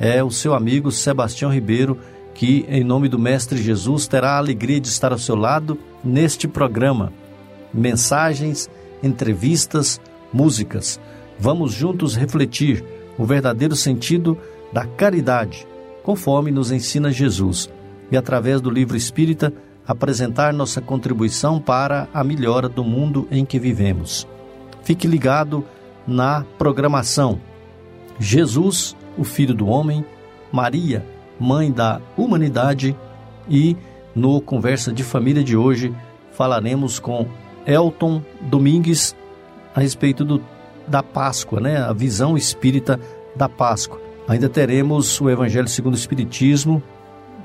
é o seu amigo Sebastião Ribeiro, que, em nome do Mestre Jesus, terá a alegria de estar ao seu lado neste programa. Mensagens, entrevistas, músicas. Vamos juntos refletir o verdadeiro sentido da caridade, conforme nos ensina Jesus, e através do livro espírita apresentar nossa contribuição para a melhora do mundo em que vivemos. Fique ligado na programação. Jesus, o Filho do Homem, Maria, Mãe da Humanidade e no Conversa de Família de hoje falaremos com Elton Domingues a respeito do, da Páscoa, né? a visão espírita da Páscoa. Ainda teremos o Evangelho segundo o Espiritismo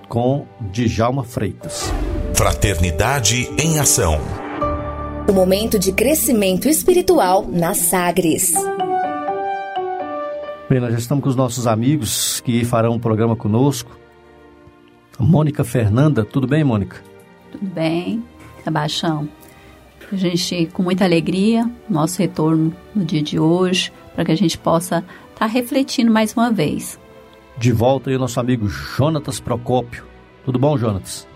com Djalma Freitas. Fraternidade em Ação. O momento de crescimento espiritual na Sagres. Nós já estamos com os nossos amigos que farão um programa conosco. Mônica Fernanda, tudo bem, Mônica? Tudo bem, Sebastião. A gente, com muita alegria, nosso retorno no dia de hoje, para que a gente possa estar tá refletindo mais uma vez. De volta aí o nosso amigo Jonatas Procópio. Tudo bom, Jonatas?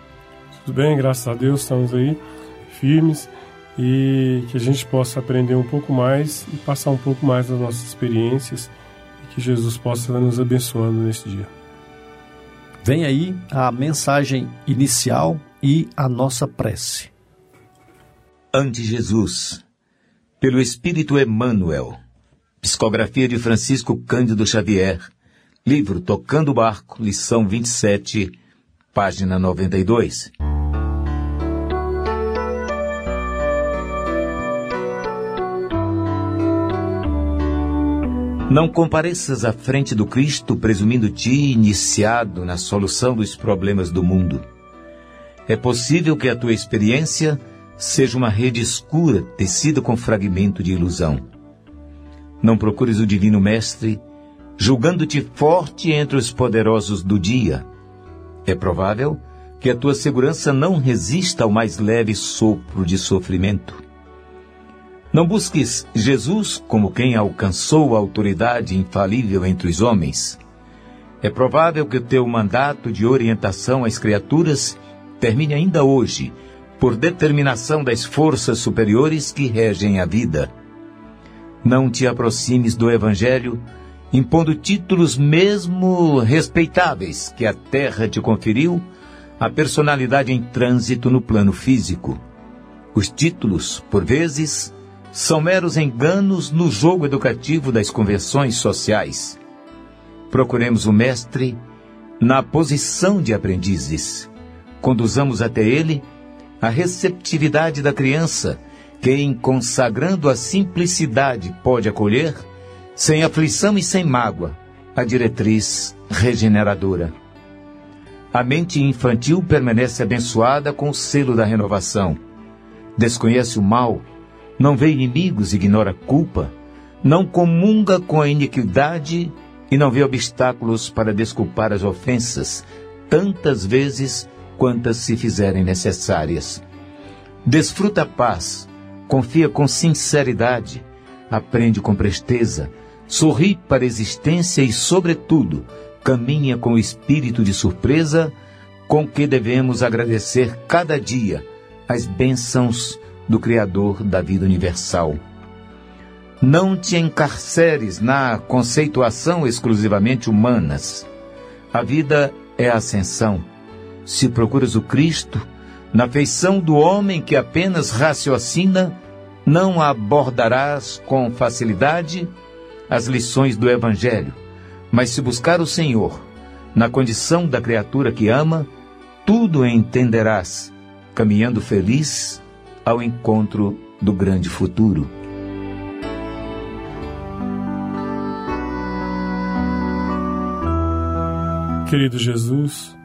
Tudo bem, graças a Deus, estamos aí firmes e que a gente possa aprender um pouco mais e passar um pouco mais das nossas experiências que Jesus possa estar nos abençoando nesse dia. Vem aí a mensagem inicial e a nossa prece. Ante Jesus, pelo Espírito Emmanuel, psicografia de Francisco Cândido Xavier, livro Tocando o Barco, lição 27, página 92. Não compareças à frente do Cristo presumindo-te iniciado na solução dos problemas do mundo. É possível que a tua experiência seja uma rede escura tecida com fragmento de ilusão. Não procures o Divino Mestre, julgando-te forte entre os poderosos do dia. É provável que a tua segurança não resista ao mais leve sopro de sofrimento. Não busques Jesus como quem alcançou a autoridade infalível entre os homens. É provável que o teu mandato de orientação às criaturas termine ainda hoje, por determinação das forças superiores que regem a vida. Não te aproximes do Evangelho impondo títulos mesmo respeitáveis que a terra te conferiu à personalidade em trânsito no plano físico. Os títulos, por vezes, são meros enganos no jogo educativo das convenções sociais. Procuremos o Mestre na posição de aprendizes. Conduzamos até ele a receptividade da criança, que, em consagrando a simplicidade, pode acolher, sem aflição e sem mágoa, a diretriz regeneradora. A mente infantil permanece abençoada com o selo da renovação. Desconhece o mal não vê inimigos, ignora culpa, não comunga com a iniquidade e não vê obstáculos para desculpar as ofensas, tantas vezes quantas se fizerem necessárias. Desfruta a paz, confia com sinceridade, aprende com presteza, sorri para a existência e, sobretudo, caminha com o espírito de surpresa com que devemos agradecer cada dia as bênçãos do Criador da vida universal. Não te encarceres na conceituação exclusivamente humanas. A vida é ascensão. Se procuras o Cristo, na feição do homem que apenas raciocina, não abordarás com facilidade as lições do Evangelho. Mas se buscar o Senhor, na condição da criatura que ama, tudo entenderás, caminhando feliz ao encontro do grande futuro. Querido Jesus,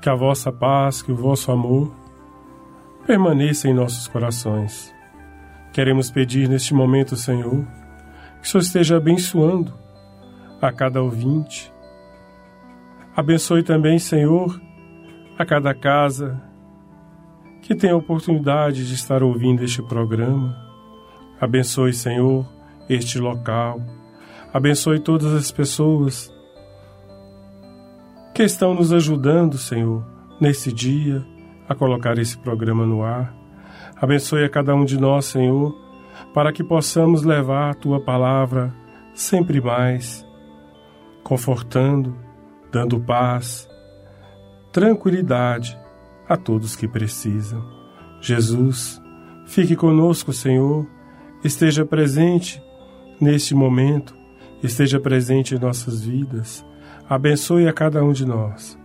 que a vossa paz, que o vosso amor permaneça em nossos corações. Queremos pedir neste momento, Senhor, que o Senhor esteja abençoando a cada ouvinte. Abençoe também, Senhor, a cada casa que tem a oportunidade de estar ouvindo este programa. Abençoe, Senhor, este local. Abençoe todas as pessoas que estão nos ajudando, Senhor, nesse dia a colocar esse programa no ar. Abençoe a cada um de nós, Senhor, para que possamos levar a tua palavra sempre mais, confortando, dando paz, tranquilidade a todos que precisam. Jesus, fique conosco, Senhor, esteja presente neste momento, esteja presente em nossas vidas. Abençoe a cada um de nós.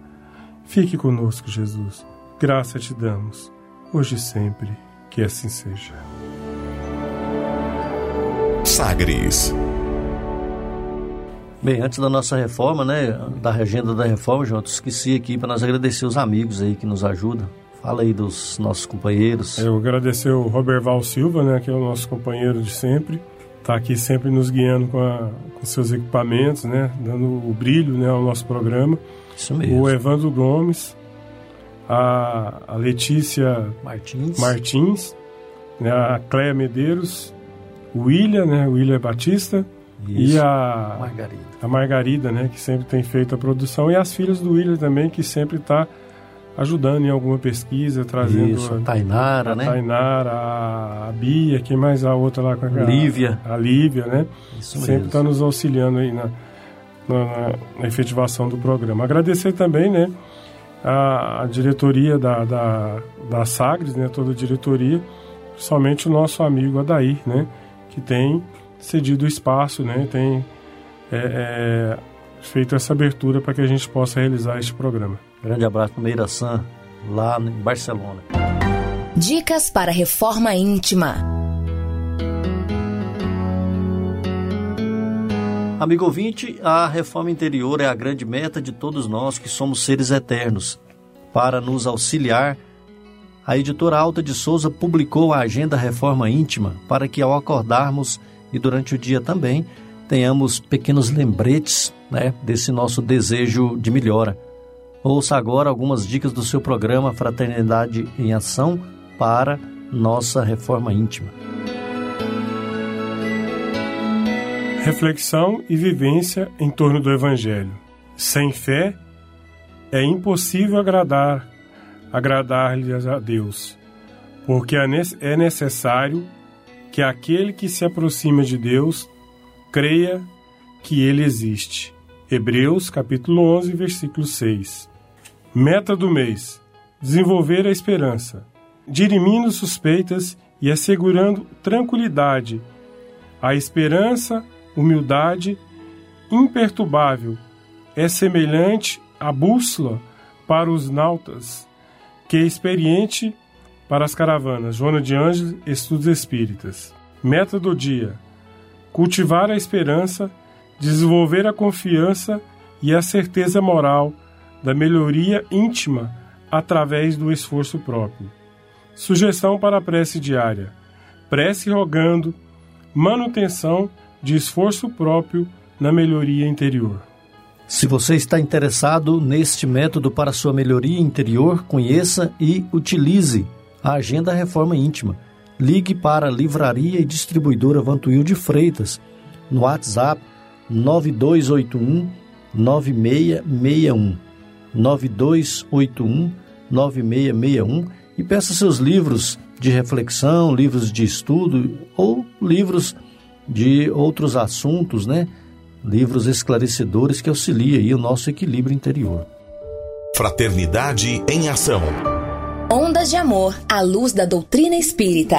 Fique conosco, Jesus. Graça te damos, hoje e sempre, que assim seja. Sagres. Bem, antes da nossa reforma, né, da agenda da reforma, João, esqueci aqui para nós agradecer os amigos aí que nos ajudam. Fala aí dos nossos companheiros. Eu agradecer o Roberval Silva, né, que é o nosso companheiro de sempre. Está aqui sempre nos guiando com, a, com seus equipamentos, né, dando o brilho né, ao nosso programa. Isso mesmo. O Evandro Gomes, a, a Letícia Martins. Martins, né, a Cléia Medeiros, o William, né, o William Batista Isso. e a Margarida. a Margarida, né, que sempre tem feito a produção, e as filhas do William também, que sempre está ajudando em alguma pesquisa, trazendo Isso, a a, Tainara, a né? Tainara, a, a Bia, quem mais a outra lá com a Lívia. A, Lívia, né? Isso sempre está nos auxiliando aí na, na, na- na efetivação do programa. Agradecer também, né, a, a diretoria da, da, da Sagres, né, toda a diretoria, principalmente o nosso amigo Adair, né, que tem cedido espaço, né, tem é, é, feito essa abertura para que a gente possa realizar este programa. Grande abraço para Meira San, lá em Barcelona. Dicas para reforma íntima. Amigo ouvinte, a reforma interior é a grande meta de todos nós que somos seres eternos. Para nos auxiliar, a editora Alta de Souza publicou a Agenda Reforma Íntima para que ao acordarmos e durante o dia também tenhamos pequenos lembretes né, desse nosso desejo de melhora. Ouça agora algumas dicas do seu programa Fraternidade em Ação para nossa reforma íntima. Reflexão e vivência em torno do Evangelho. Sem fé é impossível agradar agradar-lhes a Deus, porque é é necessário que aquele que se aproxima de Deus creia que ele existe. Hebreus capítulo 11, versículo 6. Meta do mês: desenvolver a esperança, dirimindo suspeitas e assegurando tranquilidade a esperança, humildade, imperturbável, é semelhante à bússola para os nautas, que é experiente para as caravanas. Joana de Ângeles, Estudos Espíritas. Meta do dia: cultivar a esperança, desenvolver a confiança e a certeza moral da melhoria íntima através do esforço próprio. Sugestão para a prece diária: prece rogando manutenção de esforço próprio na melhoria interior. Se você está interessado neste método para sua melhoria interior, conheça e utilize a Agenda Reforma Íntima. Ligue para Livraria e Distribuidora Vantuil de Freitas no WhatsApp 9281 9661 9281 9661 e peça seus livros de reflexão, livros de estudo ou livros de outros assuntos, né? Livros esclarecedores que auxiliam aí o nosso equilíbrio interior. Fraternidade em Ação. Ondas de Amor à luz da doutrina espírita.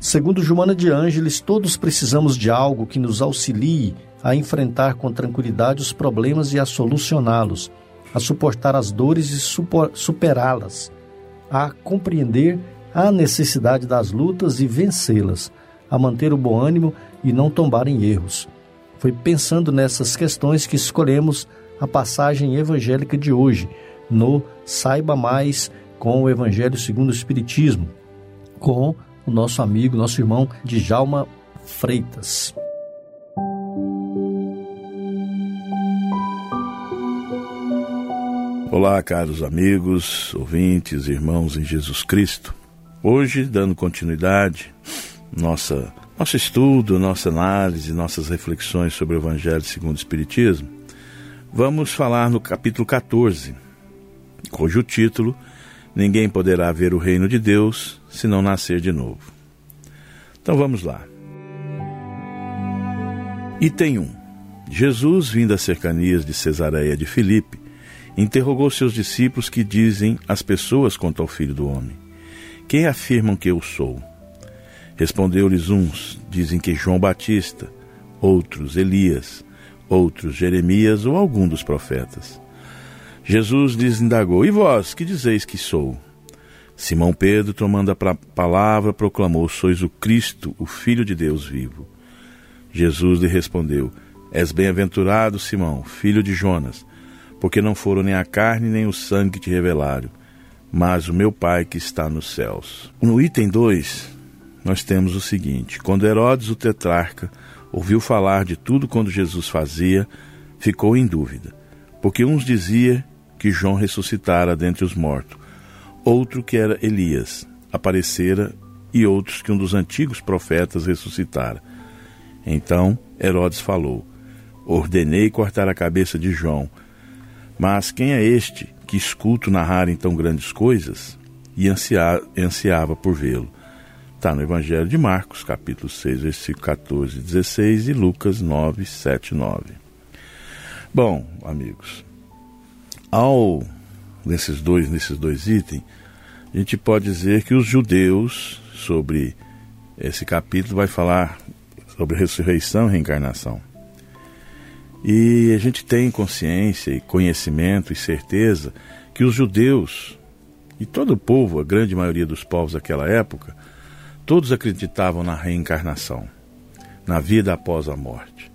Segundo Joana de Ângeles, todos precisamos de algo que nos auxilie a enfrentar com tranquilidade os problemas e a solucioná-los, a suportar as dores e superá-las, a compreender a necessidade das lutas e vencê-las, a manter o bom ânimo e não tombar em erros. Foi pensando nessas questões que escolhemos a passagem evangélica de hoje, no Saiba Mais com o Evangelho segundo o Espiritismo, com o nosso amigo, nosso irmão Djalma Freitas. Olá, caros amigos, ouvintes, irmãos em Jesus Cristo. Hoje, dando continuidade nossa nosso estudo, nossa análise, nossas reflexões sobre o Evangelho segundo o Espiritismo, vamos falar no capítulo 14, cujo título Ninguém poderá ver o reino de Deus se não nascer de novo. Então vamos lá. Item 1. Jesus, vindo às cercanias de Cesareia de Filipe, interrogou seus discípulos que dizem as pessoas quanto ao Filho do Homem. Quem afirmam que eu sou? Respondeu-lhes uns, dizem que João Batista, outros Elias, outros Jeremias ou algum dos profetas. Jesus lhes indagou: E vós, que dizeis que sou? Simão Pedro, tomando a palavra, proclamou: Sois o Cristo, o Filho de Deus vivo. Jesus lhe respondeu: És bem-aventurado, Simão, filho de Jonas, porque não foram nem a carne nem o sangue que te revelaram, mas o meu Pai que está nos céus. No item 2, nós temos o seguinte: quando Herodes, o tetrarca, ouviu falar de tudo quando Jesus fazia, ficou em dúvida, porque uns diziam que João ressuscitara dentre os mortos, outro que era Elias, aparecera, e outros que um dos antigos profetas ressuscitara. Então Herodes falou: Ordenei cortar a cabeça de João. Mas quem é este que escuto narrar em tão grandes coisas? E ansiava por vê-lo. Está no Evangelho de Marcos, capítulo 6, versículo 14 e 16 e Lucas 9, 7 9. Bom, amigos, ao nesses dois nesses dois itens, a gente pode dizer que os judeus sobre esse capítulo vai falar sobre ressurreição e reencarnação. E a gente tem consciência e conhecimento e certeza que os judeus e todo o povo, a grande maioria dos povos daquela época, todos acreditavam na reencarnação, na vida após a morte.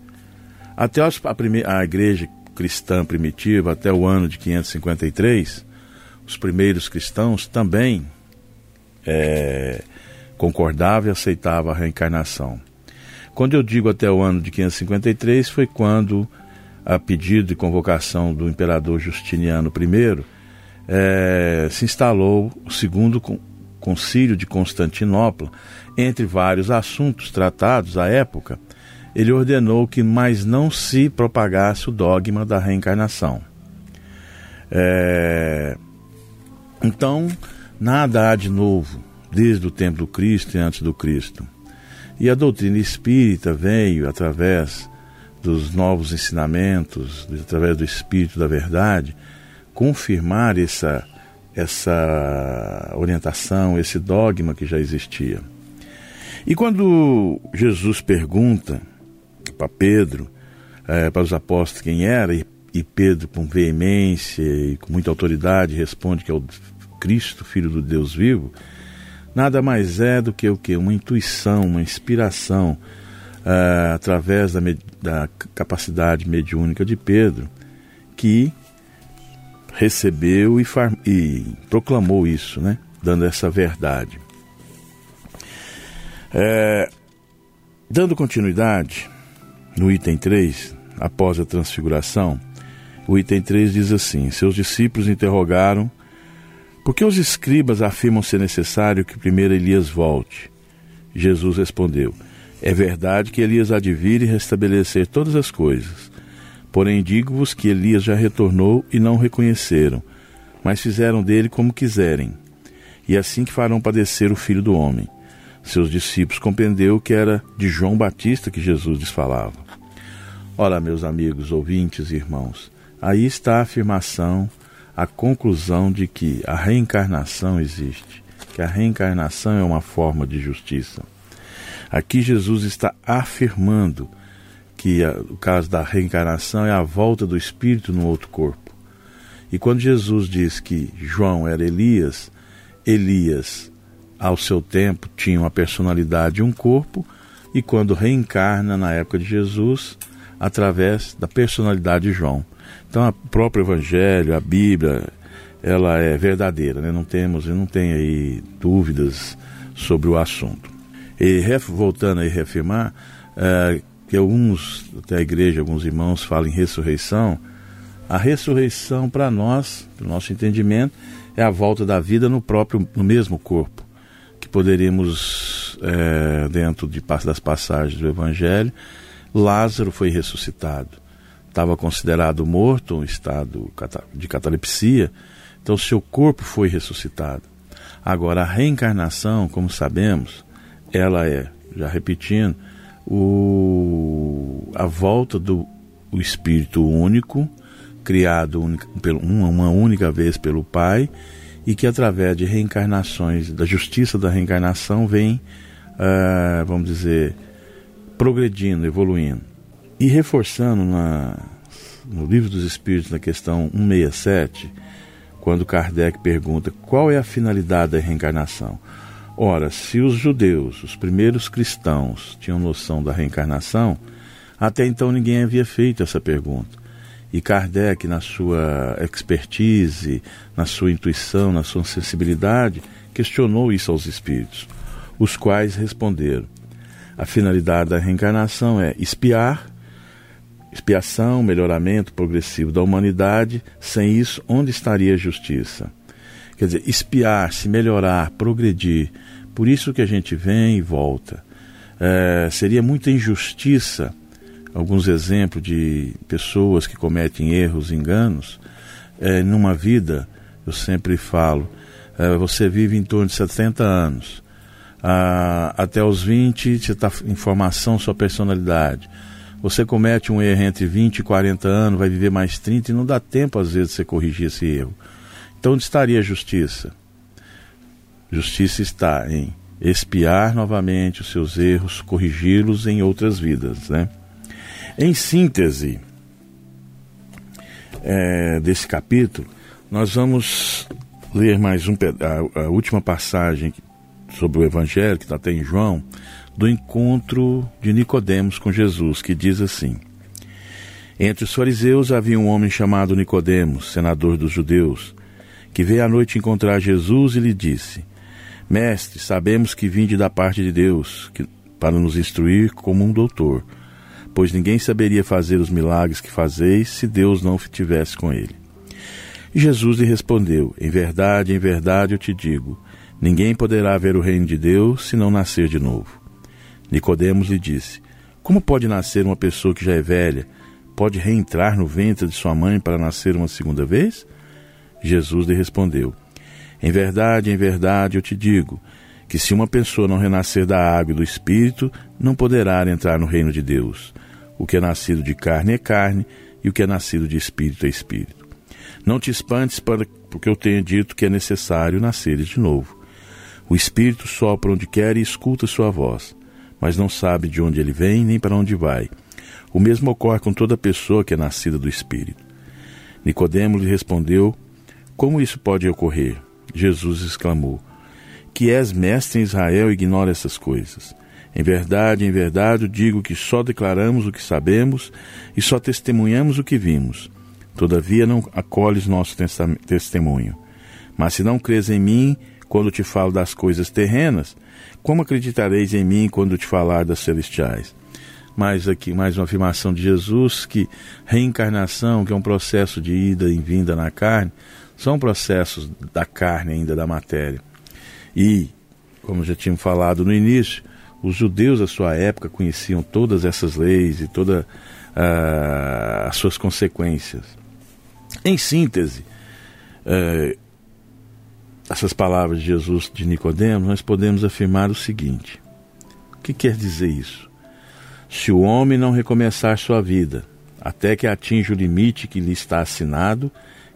Até a, primeira, a igreja cristã primitiva até o ano de 553, os primeiros cristãos também é, concordavam e aceitavam a reencarnação. Quando eu digo até o ano de 553, foi quando, a pedido de convocação do imperador Justiniano I, é, se instalou o segundo concílio de Constantinopla, entre vários assuntos tratados à época, ele ordenou que mais não se propagasse o dogma da reencarnação. É... Então, nada há de novo desde o tempo do Cristo e antes do Cristo. E a doutrina espírita veio através dos novos ensinamentos, através do Espírito da Verdade, confirmar essa, essa orientação, esse dogma que já existia. E quando Jesus pergunta para Pedro, é, para os apóstolos quem era, e, e Pedro, com veemência e com muita autoridade, responde que é o Cristo, Filho do Deus vivo, nada mais é do que o que? Uma intuição, uma inspiração, é, através da, da capacidade mediúnica de Pedro, que recebeu e, e, proclamou isso, né? dando essa verdade. É, dando continuidade, no item 3, após a transfiguração, o item 3 diz assim: Seus discípulos interrogaram por que os escribas afirmam ser necessário que primeiro Elias volte. Jesus respondeu: É verdade que Elias há de vir e restabelecer todas as coisas. Porém, digo-vos que Elias já retornou e não o reconheceram, mas fizeram dele como quiserem. E assim que farão padecer o filho do homem. Seus discípulos compreendeu que era de João Batista que Jesus lhes falava. Ora, meus amigos, ouvintes e irmãos, aí está a afirmação, a conclusão de que a reencarnação existe, que a reencarnação é uma forma de justiça. Aqui Jesus está afirmando que a, o caso da reencarnação é a volta do espírito no outro corpo. E quando Jesus diz que João era Elias, Elias, ao seu tempo, tinha uma personalidade e um corpo, e quando reencarna na época de Jesus, através da personalidade de João. Então, o próprio Evangelho, a Bíblia, ela é verdadeira, né? não temos, não tem aí dúvidas sobre o assunto. E voltando a reafirmar, é, que alguns, até a igreja, alguns irmãos falam em ressurreição, a ressurreição para nós, para o nosso entendimento, é a volta da vida no próprio, no mesmo corpo, que poderíamos, é, dentro de, das passagens do Evangelho, Lázaro foi ressuscitado. Estava considerado morto, um estado de catalepsia, então, seu corpo foi ressuscitado. Agora, a reencarnação, como sabemos, ela é, já repetindo, o, a volta do o Espírito único, criado uma, única vez pelo Pai, e que através de reencarnações, da justiça da reencarnação, vem, uh, vamos dizer, progredindo, evoluindo. E reforçando na, no Livro dos Espíritos, na questão 167, quando Kardec pergunta qual é a finalidade da reencarnação. Ora, se os judeus, os primeiros cristãos, tinham noção da reencarnação, até então ninguém havia feito essa pergunta. E Kardec, na sua expertise, na sua intuição, na sua sensibilidade, questionou isso aos espíritos, os quais responderam: a finalidade da reencarnação é espiar expiação, melhoramento progressivo da humanidade. Sem isso, onde estaria a justiça? Quer dizer, espiar, se melhorar, progredir. Por isso que a gente vem e volta. É, seria muita injustiça, alguns exemplos de pessoas que cometem erros, enganos, é, numa vida, eu sempre falo, é, você vive em torno de 70 anos. Ah, até os 20, você está em formação sua personalidade. Você comete um erro entre 20 e 40 anos, vai viver mais 30 e não dá tempo, às vezes, de você corrigir esse erro. Então, onde estaria a justiça? Justiça está em espiar novamente os seus erros, corrigi-los em outras vidas. Né? Em síntese é, desse capítulo, nós vamos ler mais um a, a última passagem sobre o Evangelho, que está até em João, do encontro de Nicodemos com Jesus, que diz assim: Entre os fariseus havia um homem chamado Nicodemos, senador dos judeus, que veio à noite encontrar Jesus e lhe disse: Mestre, sabemos que vinde da parte de Deus, que, para nos instruir como um doutor, pois ninguém saberia fazer os milagres que fazeis se Deus não tivesse com ele. E Jesus lhe respondeu: Em verdade, em verdade eu te digo, ninguém poderá ver o reino de Deus se não nascer de novo. Nicodemos lhe disse: Como pode nascer uma pessoa que já é velha? Pode reentrar no ventre de sua mãe para nascer uma segunda vez? Jesus lhe respondeu: Em verdade, em verdade eu te digo que se uma pessoa não renascer da água e do espírito, não poderá entrar no reino de Deus. O que é nascido de carne é carne, e o que é nascido de espírito é espírito. Não te espantes para, porque eu tenho dito que é necessário nasceres de novo. O espírito sopra onde quer e escuta sua voz mas não sabe de onde ele vem nem para onde vai. O mesmo ocorre com toda pessoa que é nascida do Espírito. Nicodemo lhe respondeu: Como isso pode ocorrer? Jesus exclamou: Que és mestre em Israel e ignora essas coisas. Em verdade, em verdade, digo que só declaramos o que sabemos e só testemunhamos o que vimos. Todavia não acolhes nosso testemunho. Mas se não crês em mim, quando te falo das coisas terrenas, como acreditareis em mim quando te falar das celestiais? Mais aqui, mais uma afirmação de Jesus que reencarnação, que é um processo de ida e vinda na carne, são processos da carne ainda, da matéria. E, como já tínhamos falado no início, os judeus da sua época conheciam todas essas leis e todas uh, as suas consequências. Em síntese, uh, essas palavras de Jesus de Nicodemos, nós podemos afirmar o seguinte: o que quer dizer isso? Se o homem não recomeçar sua vida até que atinja o limite que lhe está assinado,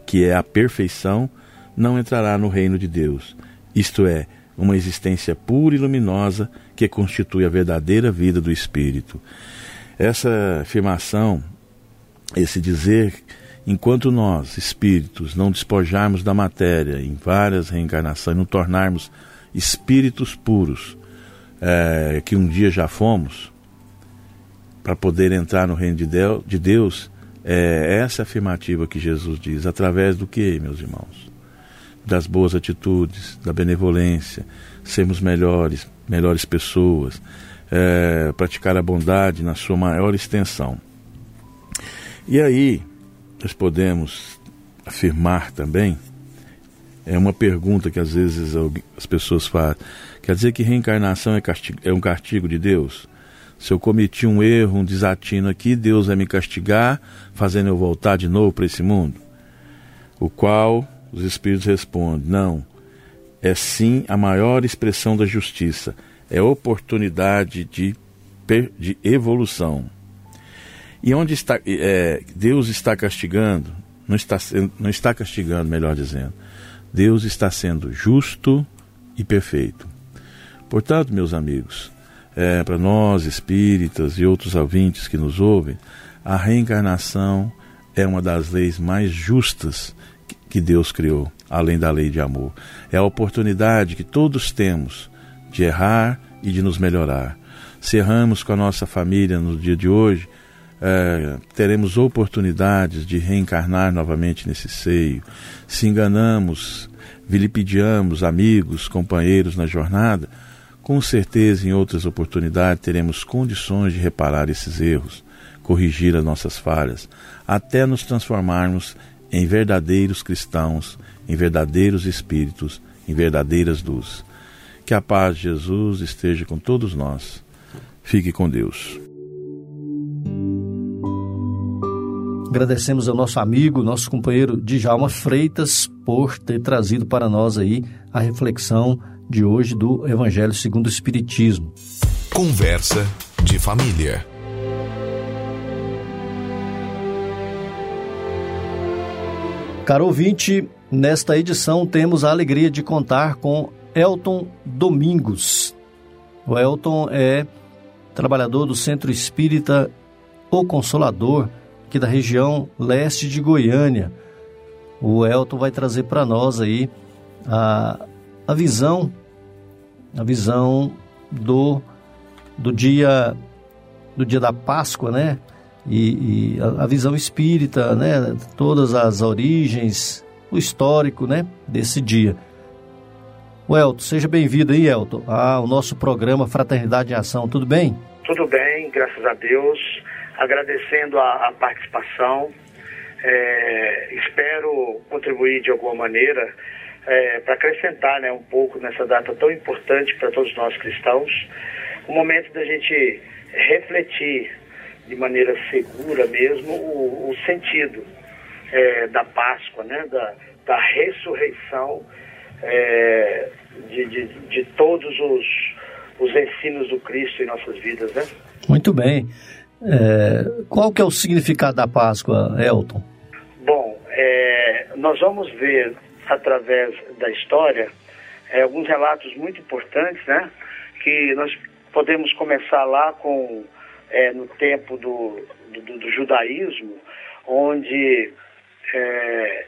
que é a perfeição, não entrará no reino de Deus. Isto é, uma existência pura e luminosa que constitui a verdadeira vida do espírito. Essa afirmação, esse dizer Enquanto nós, espíritos, não despojarmos da matéria em várias reencarnações, não tornarmos espíritos puros, é, que um dia já fomos, para poder entrar no reino de Deus, É essa afirmativa que Jesus diz, através do que, meus irmãos? Das boas atitudes, da benevolência, sermos melhores, melhores pessoas, é, praticar a bondade na sua maior extensão. E aí, nós podemos afirmar também, é uma pergunta que às vezes as pessoas fazem, quer dizer que reencarnação é, castigo, é um castigo de Deus? Se eu cometi um erro, um desatino aqui, Deus vai me castigar, fazendo eu voltar de novo para esse mundo? O qual os Espíritos respondem: não, é sim a maior expressão da justiça, é oportunidade de, de evolução. E onde está é, Deus está castigando? Não está, não está castigando, melhor dizendo. Deus está sendo justo e perfeito. Portanto, meus amigos, é, para nós espíritas e outros ouvintes que nos ouvem, a reencarnação é uma das leis mais justas que Deus criou, além da lei de amor. É a oportunidade que todos temos de errar e de nos melhorar. Se erramos com a nossa família no dia de hoje, é, teremos oportunidades de reencarnar novamente nesse seio. Se enganamos, vilipendiamos amigos, companheiros na jornada, com certeza em outras oportunidades teremos condições de reparar esses erros, corrigir as nossas falhas, até nos transformarmos em verdadeiros cristãos, em verdadeiros espíritos, em verdadeiras luzes. Que a paz de Jesus esteja com todos nós. Fique com Deus. Agradecemos ao nosso amigo, nosso companheiro Djalma Freitas, por ter trazido para nós aí a reflexão de hoje do Evangelho segundo o Espiritismo. Conversa de família. Caro ouvinte, nesta edição temos a alegria de contar com Elton Domingos. O Elton é trabalhador do Centro Espírita O Consolador, aqui da região leste de Goiânia. O Elton vai trazer para nós aí a, a visão, a visão do, do dia do dia da Páscoa, né? e, e a, a, visão espírita, né? Todas as origens, o histórico, né? Desse dia. O Elton, seja bem-vindo aí, Elton, ao nosso programa Fraternidade em Ação. Tudo bem? Tudo bem, graças a Deus. Agradecendo a, a participação. É, espero contribuir de alguma maneira é, para acrescentar né, um pouco nessa data tão importante para todos nós cristãos. O momento da gente refletir de maneira segura mesmo o, o sentido é, da Páscoa, né? da, da ressurreição é, de, de, de, todos os, os ensinos do Cristo em nossas vidas. Né? Muito bem. É, qual que é o significado da Páscoa, Elton? Bom, é, nós vamos ver através da história é, alguns relatos muito importantes, né? Que nós podemos começar lá com é, no tempo do, do, do judaísmo, onde é,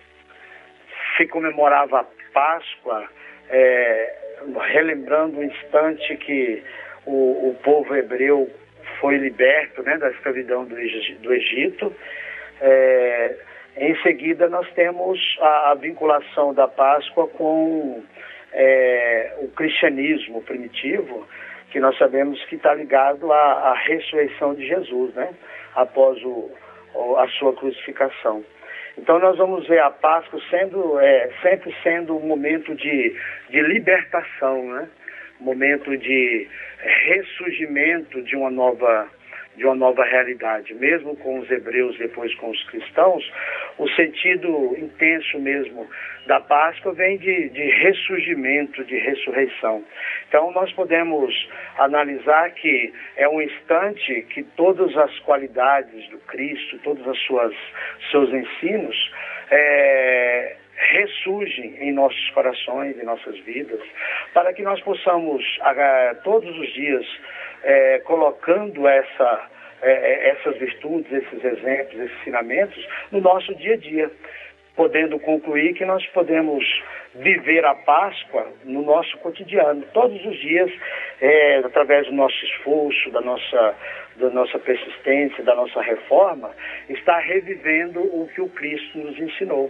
se comemorava a Páscoa, é, relembrando o instante que o, o, povo hebreu foi liberto né, da escravidão do, do Egito. É, em seguida, nós temos a, a vinculação da Páscoa com é, o cristianismo primitivo, que nós sabemos que está ligado à, à, ressurreição de Jesus, né? Após o, a sua crucificação. Então nós vamos ver a Páscoa sendo, é, sempre sendo um momento de, de libertação, né? Momento de ressurgimento de uma nova de uma nova realidade, mesmo com os hebreus, depois com os cristãos, o sentido intenso mesmo da Páscoa vem de, de ressurgimento, de ressurreição. Então nós podemos analisar que é um instante que todas as qualidades do Cristo, todos os seus ensinos, é, ressurgem em nossos corações, em nossas vidas, para que nós possamos, todos os dias, é, colocando essa, é, essas virtudes, esses exemplos, esses ensinamentos no nosso dia a dia. podendo concluir que nós podemos viver a Páscoa no nosso cotidiano, todos os dias, é, através do nosso esforço, da nossa, da nossa persistência, da nossa reforma, está revivendo o que o Cristo nos ensinou,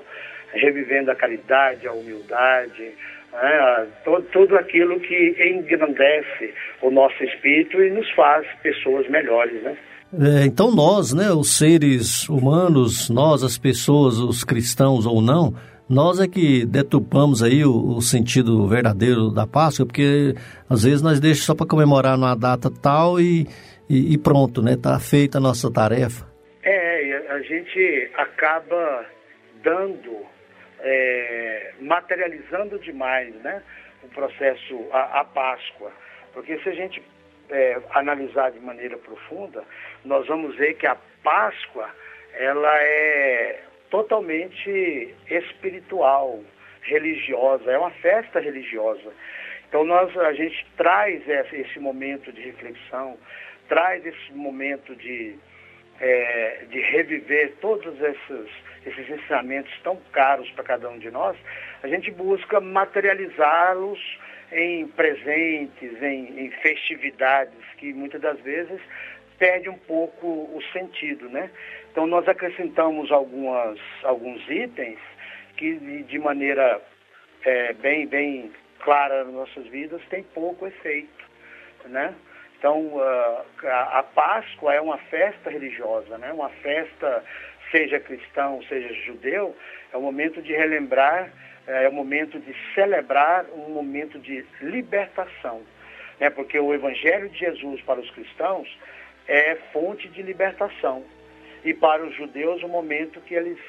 revivendo a caridade, a humildade, é, todo, tudo aquilo que engrandece o nosso espírito e nos faz pessoas melhores, né? É, então nós, né, os seres humanos, nós, as pessoas, os cristãos ou não, nós é que detupamos aí o, o sentido verdadeiro da Páscoa, porque às vezes nós deixamos só para comemorar numa data tal e, e, e, pronto, né? Tá feita a nossa tarefa. É, a gente acaba dando, é, materializando demais, né? O processo, a, a Páscoa. Porque se a gente é, analisar de maneira profunda, nós vamos ver que a Páscoa ela é totalmente espiritual, religiosa, é uma festa religiosa. Então nós a gente traz esse momento de reflexão, traz esse momento de, é, de reviver todos esses, esses ensinamentos tão caros para cada um de nós, a gente busca materializá-los em presentes, em, em festividades que muitas das vezes perde um pouco o sentido, né? Então nós acrescentamos algumas, alguns itens que de maneira é, bem, bem clara nas nossas vidas tem pouco efeito, né? Então uh, a, a Páscoa é uma festa religiosa, né? Uma festa, seja cristão, seja judeu, é um momento de relembrar é o momento de celebrar um momento de libertação. Né? Porque o Evangelho de Jesus para os cristãos é fonte de libertação. E para os judeus, o momento que eles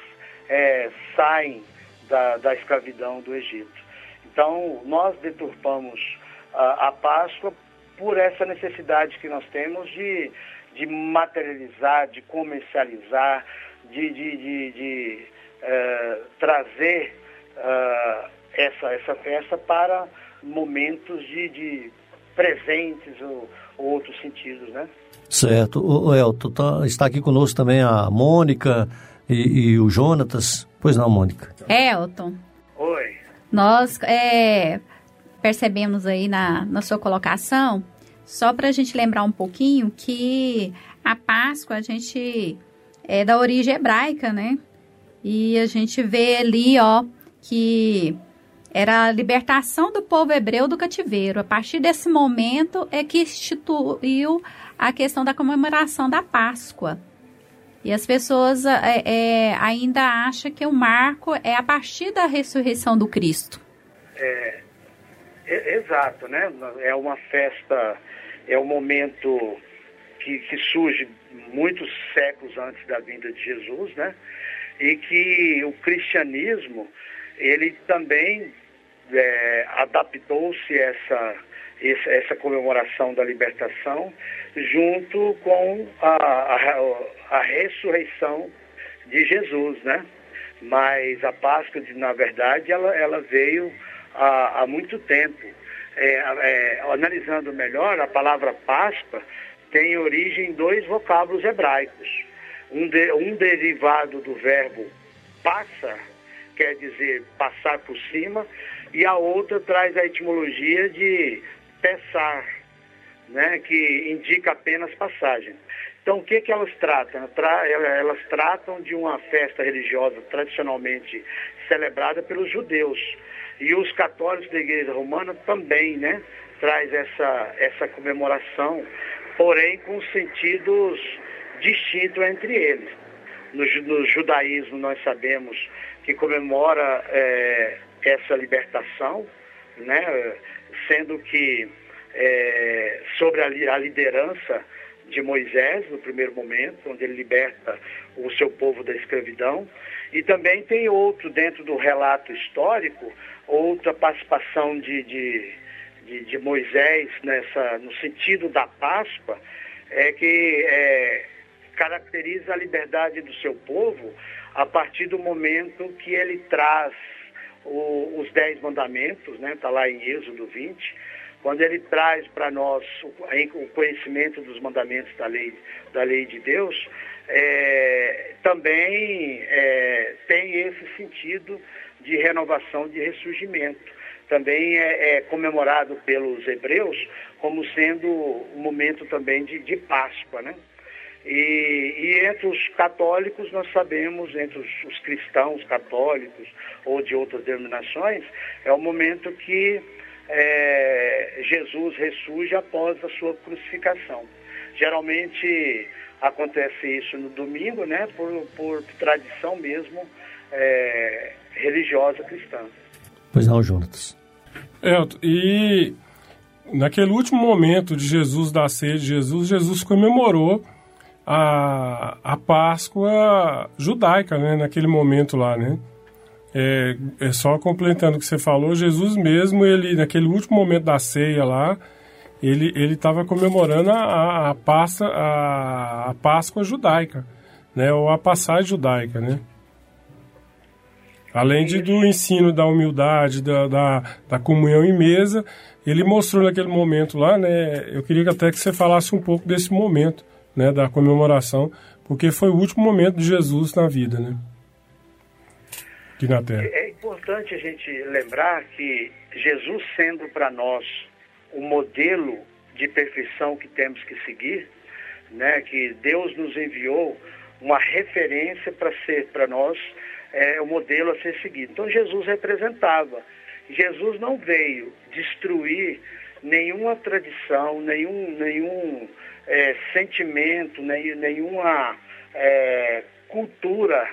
é, saem da, da escravidão do Egito. Então, nós deturpamos a, a Páscoa por essa necessidade que nós temos de, de materializar, de comercializar, de, de, de, de é, trazer uh, essa, essa festa para momentos de, de presentes ou, ou, outros sentidos, né? Certo. O Elton, tá, está aqui conosco também a Mônica e, e, o Jonatas. Pois não, Mônica? Elton. Oi. Nós é, percebemos aí na, na sua colocação, só para a gente lembrar um pouquinho que a Páscoa a gente é da origem hebraica, né? E a gente vê ali, ó, que era a libertação do povo hebreu do cativeiro. A partir desse momento é que instituiu a questão da comemoração da Páscoa. E as pessoas é, é, ainda acham que o marco é a partir da ressurreição do Cristo. É, é, exato, né? É uma festa, é um momento que, que surge muitos séculos antes da vinda de Jesus, né? E que o cristianismo ele também é, adaptou-se essa, essa comemoração da libertação junto com a, a, a, ressurreição de Jesus, né? Mas a Páscoa, na verdade, ela, ela veio há, há muito tempo. É, é, analisando melhor, a palavra Páscoa tem origem em dois vocábulos hebraicos. Um, de, um derivado do verbo passa, quer dizer passar por cima, e a outra traz a etimologia de pesar, né, que indica apenas passagem. Então, o que, que elas tratam? Elas tratam de uma festa religiosa tradicionalmente celebrada pelos judeus. E os católicos da Igreja Romana também, né? Traz essa, essa comemoração, porém com sentidos distintos entre eles. No, no judaísmo, nós sabemos que comemora é, essa libertação, né, sendo que é, sobre a, a liderança de Moisés, no primeiro momento, onde ele liberta o seu povo da escravidão. E também tem outro, dentro do relato histórico, outra participação de, de, de, de Moisés nessa, no sentido da Páscoa, é que é, caracteriza a liberdade do seu povo a partir do momento que ele traz o, os dez mandamentos, né? Está lá em Êxodo 20, quando ele traz para nós o conhecimento dos mandamentos da lei, da lei de Deus, é, também é, tem esse sentido de renovação, de ressurgimento. Também é, é, comemorado pelos hebreus como sendo um momento também de, de Páscoa, né? E, e, entre os católicos, nós sabemos, entre os, os, cristãos católicos ou de outras denominações, é o momento que é, Jesus ressurge após a sua crucificação. Geralmente acontece isso no domingo, né, por, por tradição mesmo é, religiosa cristã. Pois não, Jonatas. É, e naquele último momento de Jesus da ceia de Jesus, Jesus comemorou a, a Páscoa judaica, né? Naquele momento lá, né? É, é só completando o que você falou, Jesus mesmo, ele naquele último momento da ceia lá, ele ele estava comemorando a, a, Páscoa, a, a Páscoa judaica, né? Ou a passagem judaica, né? Além de, do ensino da humildade, da, da, da, comunhão em mesa, ele mostrou naquele momento lá, né? Eu queria até que você falasse um pouco desse momento, né, da comemoração, porque foi o último momento de Jesus na vida, né? Aqui na Terra. É importante a gente lembrar que Jesus sendo para nós o modelo de perfeição que temos que seguir, né, que Deus nos enviou uma referência para ser para nós é, o modelo a ser seguido. Então Jesus representava. Jesus não veio destruir nenhuma tradição, nenhum, nenhum é, sentimento, nem, nenhuma é, cultura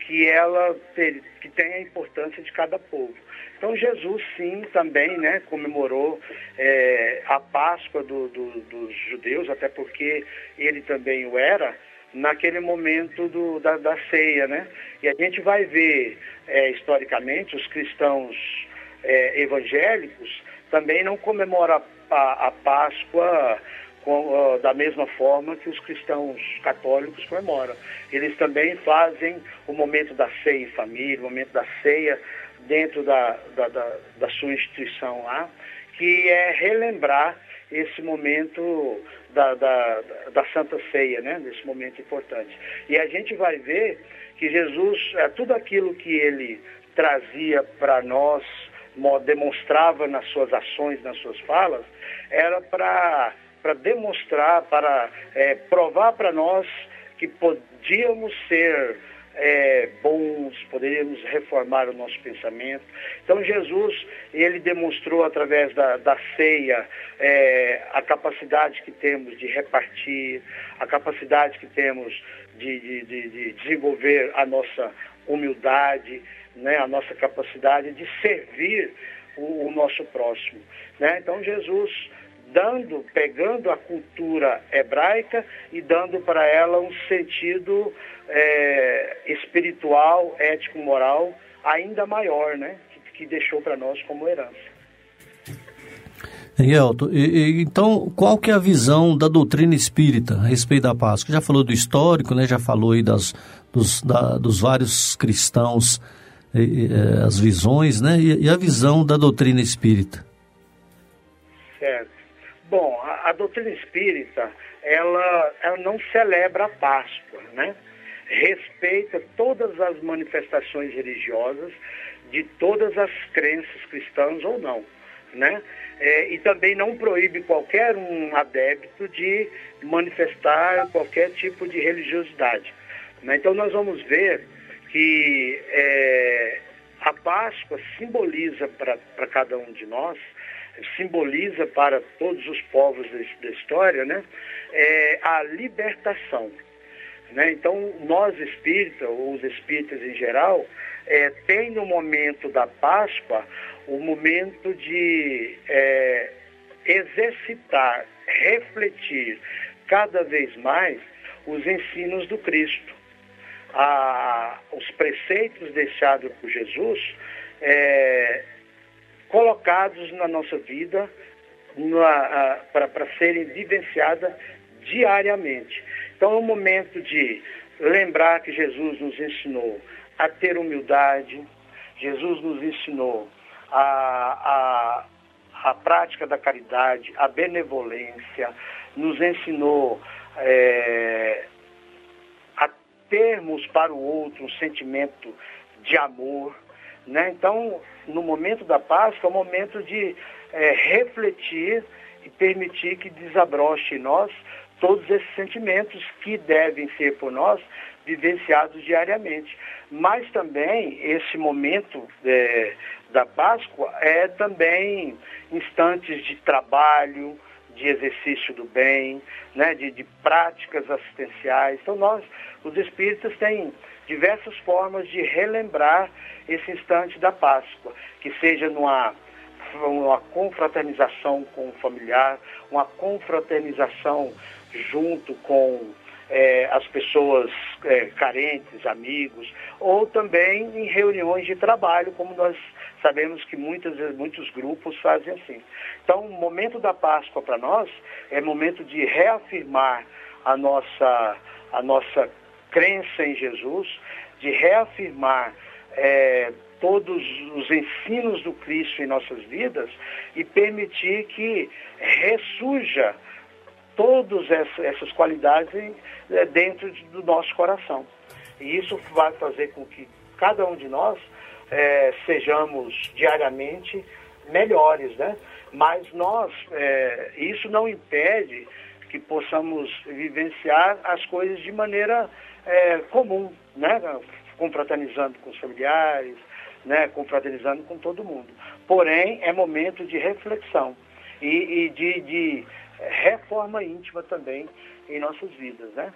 que ela ter, que tem a importância de cada povo. Então Jesus sim também né, comemorou é, a Páscoa do, do, dos judeus, até porque ele também o era, naquele momento do, da, da, ceia. Né? E a gente vai ver é, historicamente os cristãos é, evangélicos também não comemoram a, a Páscoa com, uh, da mesma forma que os cristãos católicos comemoram. Eles também fazem o momento da ceia em família, o momento da ceia dentro da, da, da, da sua instituição lá, que é relembrar esse momento da, da, da, Santa Ceia, né? Nesse momento importante. E a gente vai ver que Jesus, é, tudo aquilo que ele trazia para nós, demonstrava nas suas ações, nas suas falas, era para para demonstrar, para é, provar para nós que podíamos ser é, bons, poderíamos reformar o nosso pensamento. Então Jesus, ele demonstrou através da, da ceia é, a capacidade que temos de repartir, a capacidade que temos de, de, de, de desenvolver a nossa humildade, né, a nossa capacidade de servir o, o nosso próximo. Né? Então Jesus dando, pegando a cultura hebraica e dando para ela um sentido é, espiritual, ético, moral ainda maior, né? Que, que deixou para nós como herança. Elton, e, e, então qual que é a visão da doutrina espírita a respeito da Páscoa? Já falou do histórico, né? Já falou aí das, dos, da, dos vários cristãos, e, as visões, né? E, e a visão da doutrina espírita? Certo. Bom, a, a doutrina espírita, ela, ela não celebra a Páscoa, né? Respeita todas as manifestações religiosas de todas as crenças cristãs ou não, né? É, e também não proíbe qualquer um adepto de manifestar qualquer tipo de religiosidade. Né? Então nós vamos ver que é, a Páscoa simboliza para cada um de nós simboliza para todos os povos da história, né, é a libertação. Né? Então, nós espíritas, ou os espíritas em geral, é, tem no momento da Páscoa o momento de é, exercitar, refletir cada vez mais os ensinos do Cristo. A, os preceitos deixados por Jesus é, colocados na nossa vida para serem vivenciadas diariamente. Então é um momento de lembrar que Jesus nos ensinou a ter humildade, Jesus nos ensinou a, a, a prática da caridade, a benevolência, nos ensinou é, a termos para o outro um sentimento de amor. Né? Então, no momento da Páscoa, é o momento de é, refletir e permitir que desabroche em nós todos esses sentimentos que devem ser por nós vivenciados diariamente. Mas também esse momento é, da Páscoa é também instantes de trabalho, de exercício do bem, né, de, de práticas assistenciais. Então nós, os espíritas, têm diversas formas de relembrar esse instante da Páscoa, que seja numa uma confraternização com o familiar, uma confraternização junto com é, as pessoas é, carentes, amigos, ou também em reuniões de trabalho, como nós sabemos que muitas, muitos grupos fazem assim. Então, o momento da Páscoa para nós é momento de reafirmar a nossa, a nossa crença em Jesus, de reafirmar é, todos os ensinos do Cristo em nossas vidas e permitir que ressurja todas essas qualidades é, dentro do nosso coração. E isso vai fazer com que cada um de nós é, sejamos diariamente melhores, né? Mas nós, é, isso não impede que possamos vivenciar as coisas de maneira é, comum, né? confraternizando com os familiares, né? confraternizando com todo mundo. Porém, é momento de reflexão e, e de, de, reforma íntima também em nossas vidas. Né?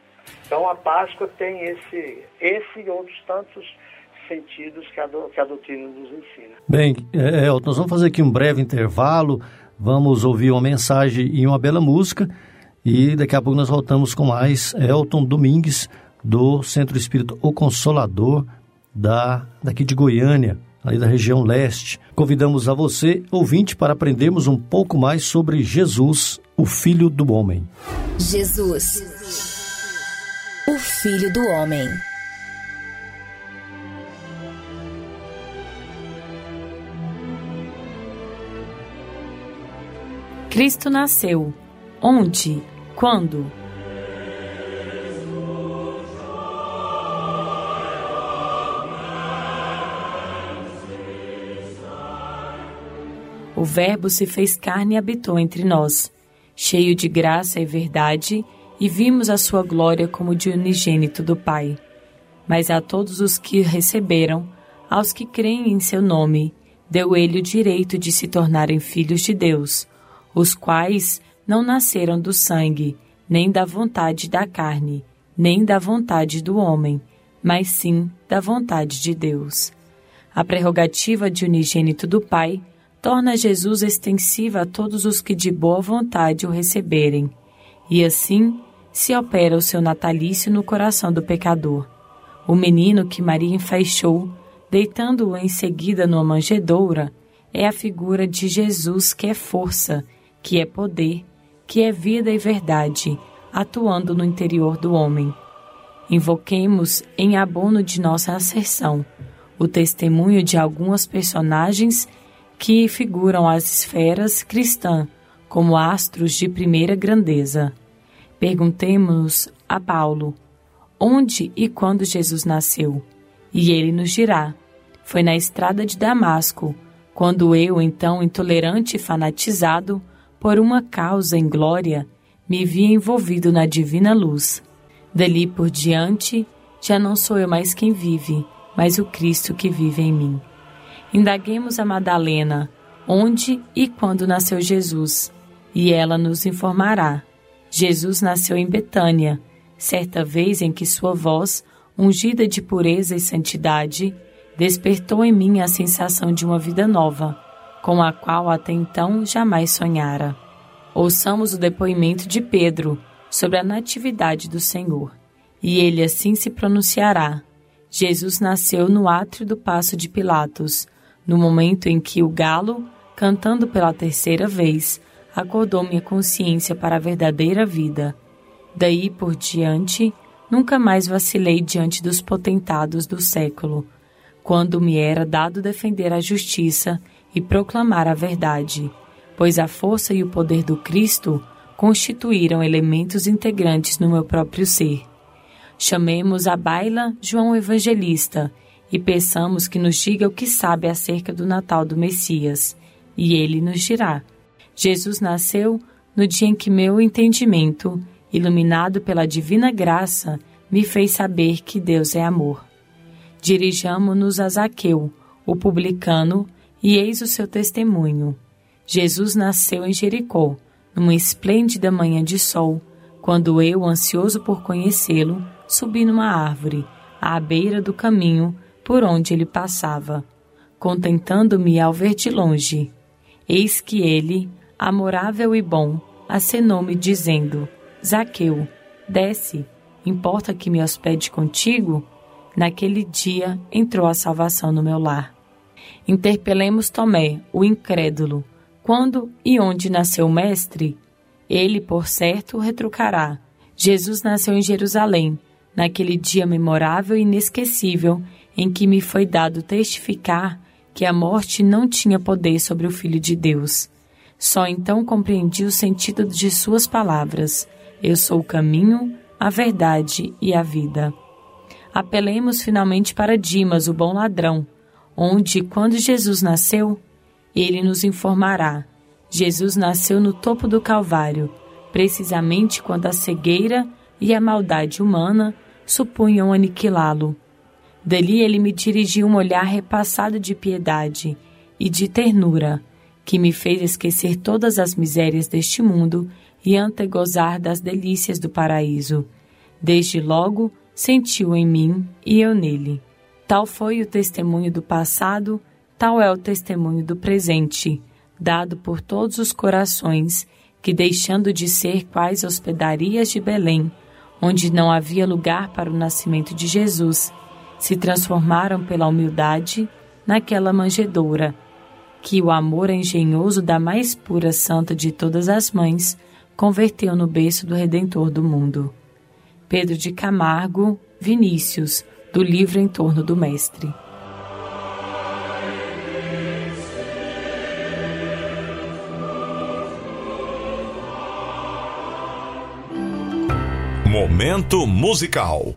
Então, a Páscoa tem esse, esse e outros tantos sentidos que a, que a doutrina nos ensina. Bem, é, Elton, nós vamos fazer aqui um breve intervalo, vamos ouvir uma mensagem e uma bela música, e daqui a pouco nós voltamos com mais Elton Domingues, do Centro Espírito O Consolador, da, daqui de Goiânia, ali da região leste. Convidamos a você, ouvinte, para aprendermos um pouco mais sobre Jesus, o Filho do Homem. Jesus, o Filho do Homem. Cristo nasceu. Onde? Quando? O Verbo se fez carne e habitou entre nós, cheio de graça e verdade, e vimos a sua glória como de unigênito do Pai. Mas a todos os que receberam, aos que creem em seu nome, deu ele o direito de se tornarem filhos de Deus os quais não nasceram do sangue, nem da vontade da carne, nem da vontade do homem, mas sim da vontade de Deus. A prerrogativa de unigênito do Pai torna Jesus extensiva a todos os que de boa vontade o receberem, e assim se opera o seu natalício no coração do pecador. O menino que Maria enfaixou, deitando-o em seguida numa manjedoura, é a figura de Jesus que é força que é poder, que é vida e verdade, atuando no interior do homem. Invoquemos, em abono de nossa asserção, o testemunho de algumas personagens que figuram as esferas cristã como astros de primeira grandeza. Perguntemos a Paulo onde e quando Jesus nasceu, e ele nos dirá: Foi na estrada de Damasco, quando eu, então intolerante e fanatizado, por uma causa em glória, me vi envolvido na divina luz. Dali por diante, já não sou eu mais quem vive, mas o Cristo que vive em mim. Indaguemos a Madalena, onde e quando nasceu Jesus, e ela nos informará. Jesus nasceu em Betânia, certa vez em que sua voz, ungida de pureza e santidade, despertou em mim a sensação de uma vida nova com a qual até então jamais sonhara. Ouçamos o depoimento de Pedro sobre a natividade do Senhor, e ele assim se pronunciará. Jesus nasceu no átrio do passo de Pilatos, no momento em que o galo, cantando pela terceira vez, acordou minha consciência para a verdadeira vida. Daí por diante, nunca mais vacilei diante dos potentados do século, quando me era dado defender a justiça e proclamar a verdade. pois a força e o poder do Cristo constituíram elementos integrantes no meu próprio ser. Chamemos à baila João Evangelista e peçamos que nos diga o que sabe acerca do Natal do Messias, e ele nos dirá. Jesus nasceu no dia em que meu entendimento, iluminado pela divina graça, me fez saber que Deus é amor. Dirijamo-nos a Zaqueu, o publicano, e eis o seu testemunho. Jesus nasceu em Jericó, numa esplêndida manhã de sol, quando eu, ansioso por conhecê-lo, subi numa árvore, à beira do caminho por onde ele passava, contentando-me ao ver de longe. Eis que ele, amorável e bom, acenou-me dizendo: Zaqueu, desce, importa que me hospede contigo? Naquele dia entrou a salvação no meu lar. Interpelemos Tomé, o incrédulo. Quando e onde nasceu o Mestre? Ele, por certo, retrucará. Jesus nasceu em Jerusalém, naquele dia memorável e inesquecível em que me foi dado testificar que a morte não tinha poder sobre o Filho de Deus. Só então compreendi o sentido de suas palavras. Eu sou o caminho, a verdade e a vida. Apelemos finalmente para Dimas, o bom ladrão, onde, quando Jesus nasceu, ele nos informará. Jesus nasceu no topo do Calvário, precisamente quando a cegueira e a maldade humana supunham aniquilá-lo. Dali ele me dirigiu um olhar repassado de piedade e de ternura, que me fez esquecer todas as misérias deste mundo e antegozar das delícias do paraíso. Desde logo sentiu em mim e eu nele. Tal foi o testemunho do passado, tal é o testemunho do presente, dado por todos os corações que, deixando de ser quais hospedarias de Belém, onde não havia lugar para o nascimento de Jesus, se transformaram pela humildade naquela manjedoura, que o amor engenhoso da mais pura santa de todas as mães converteu no berço do Redentor do mundo. Pedro de Camargo, Vinícius, do livro Em torno do Mestre. Momento musical.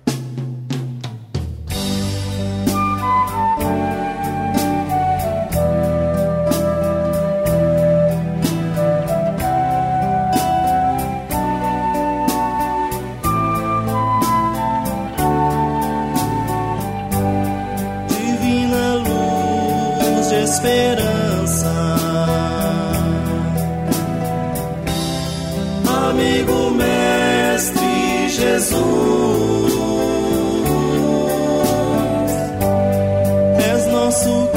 esperança. Amigo Mestre Jesus, és nosso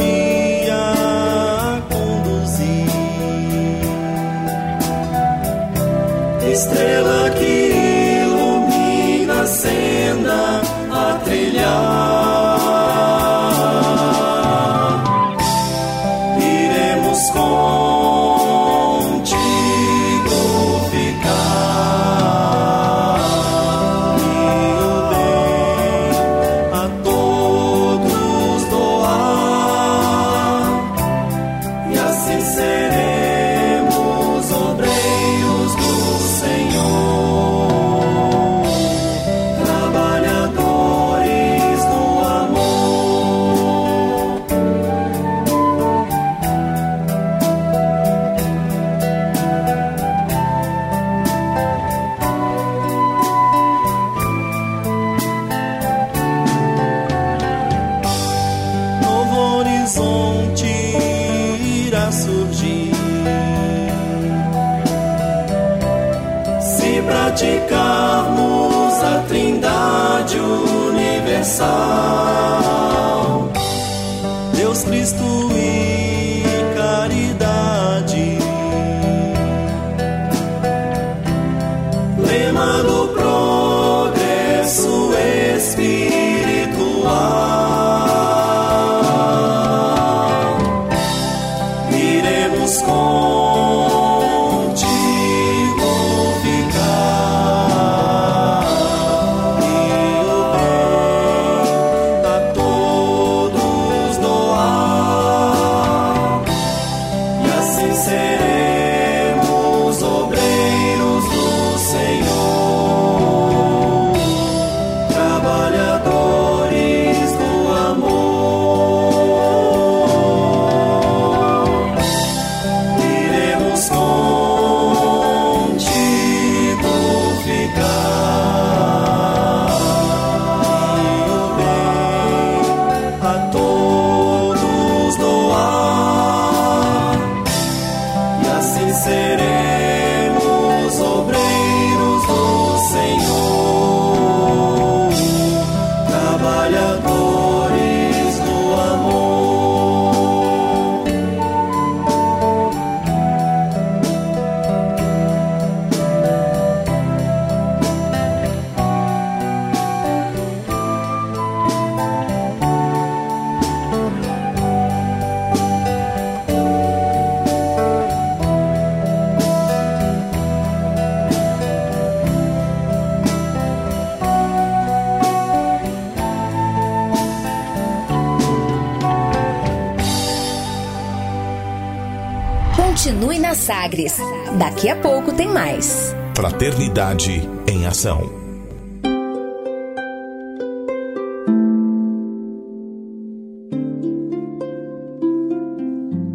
Sagres. Daqui a pouco tem mais. Fraternidade em Ação.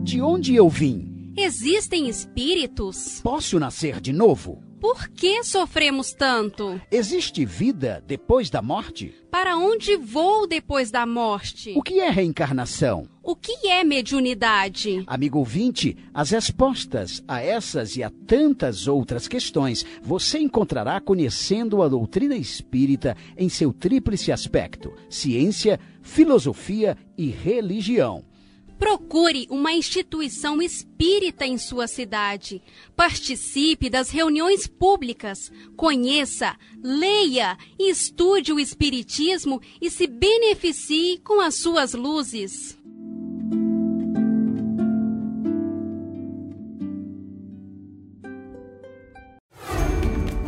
De onde eu vim? Existem espíritos? Posso nascer de novo? Por que sofremos tanto? Existe vida depois da morte? Para onde vou depois da morte? O que é reencarnação? O que é mediunidade? Amigo ouvinte, as respostas a essas e a tantas outras questões você encontrará conhecendo a doutrina espírita em seu tríplice aspecto: ciência, filosofia e religião. Procure uma instituição espírita em sua cidade. Participe das reuniões públicas. Conheça, leia e estude o Espiritismo e se beneficie com as suas luzes.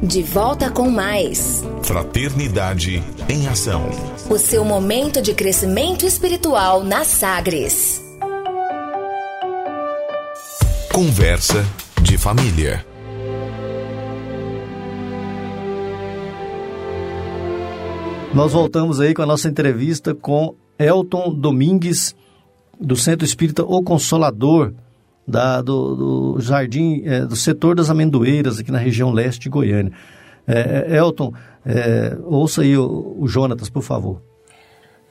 De volta com mais. Fraternidade em Ação. O seu momento de crescimento espiritual na Sagres. Conversa de família. Nós voltamos aí com a nossa entrevista com Elton Domingues, do Centro Espírita O Consolador, da, do, do Jardim, é, do setor das amendoeiras, aqui na região leste de Goiânia. É, é Elton, é, ouça aí o, o, Jonatas, por favor.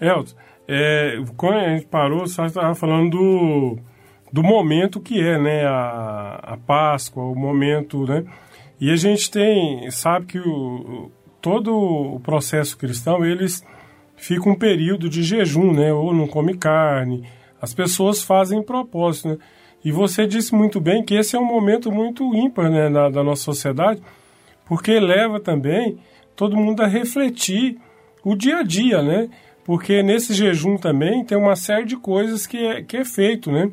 Elton, é, quando a gente parou, você estava falando do, do momento que é, né, a, a Páscoa, o momento, né, e a gente tem, sabe que o, todo o processo cristão, eles ficam um período de jejum, né, ou não come carne, as pessoas fazem propósito, né, e você disse muito bem que esse é um momento muito ímpar, né, da, da nossa sociedade, porque leva também todo mundo a refletir o dia a dia, né, porque nesse jejum também tem uma série de coisas que é, que é feito, né,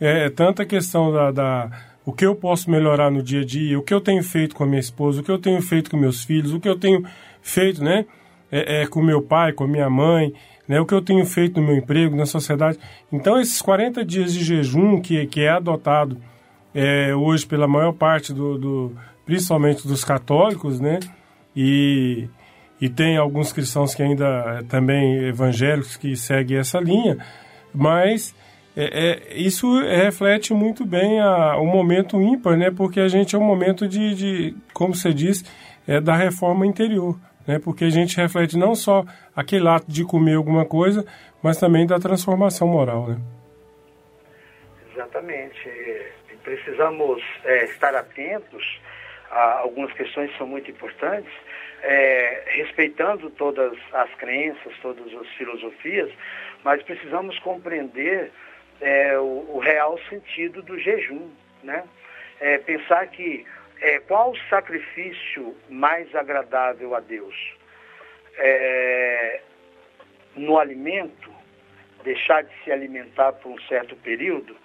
é, é tanta questão da, da, o que eu posso melhorar no dia a dia, o que eu tenho feito com a minha esposa, o que eu tenho feito com meus filhos, o que eu tenho feito, né, é, é com meu pai, com minha mãe, né, o que eu tenho feito no meu emprego, na sociedade. Então, esses 40 dias de jejum que, que é adotado é, hoje pela maior parte do, do, principalmente dos católicos, né, e, e tem alguns cristãos que ainda também evangélicos que seguem essa linha, mas é, é, isso reflete muito bem a, o momento ímpar, né? Porque a gente é um momento de, de como você diz, é, da reforma interior, né? Porque a gente reflete não só aquele ato de comer alguma coisa, mas também da transformação moral, né? Exatamente. Precisamos é, estar atentos a algumas questões que são muito importantes, é, respeitando todas as crenças, todas as filosofias, mas precisamos compreender é, o, o, real sentido do jejum, né? É, pensar que é, qual o sacrifício mais agradável a Deus? É, no alimento, deixar de se alimentar por um certo período,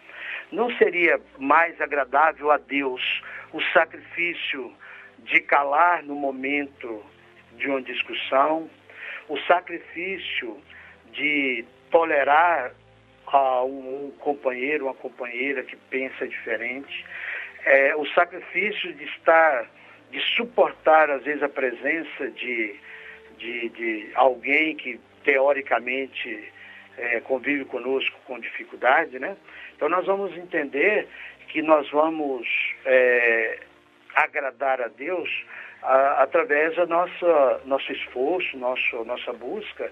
não seria mais agradável a Deus o sacrifício de calar no momento de uma discussão, o sacrifício de tolerar a um, companheiro, uma companheira que pensa diferente, é, o sacrifício de estar, de suportar às vezes a presença de, de, de alguém que teoricamente é, convive conosco com dificuldade, né? Então nós vamos entender que nós vamos é, agradar a Deus a, através do nosso esforço, nosso, nossa busca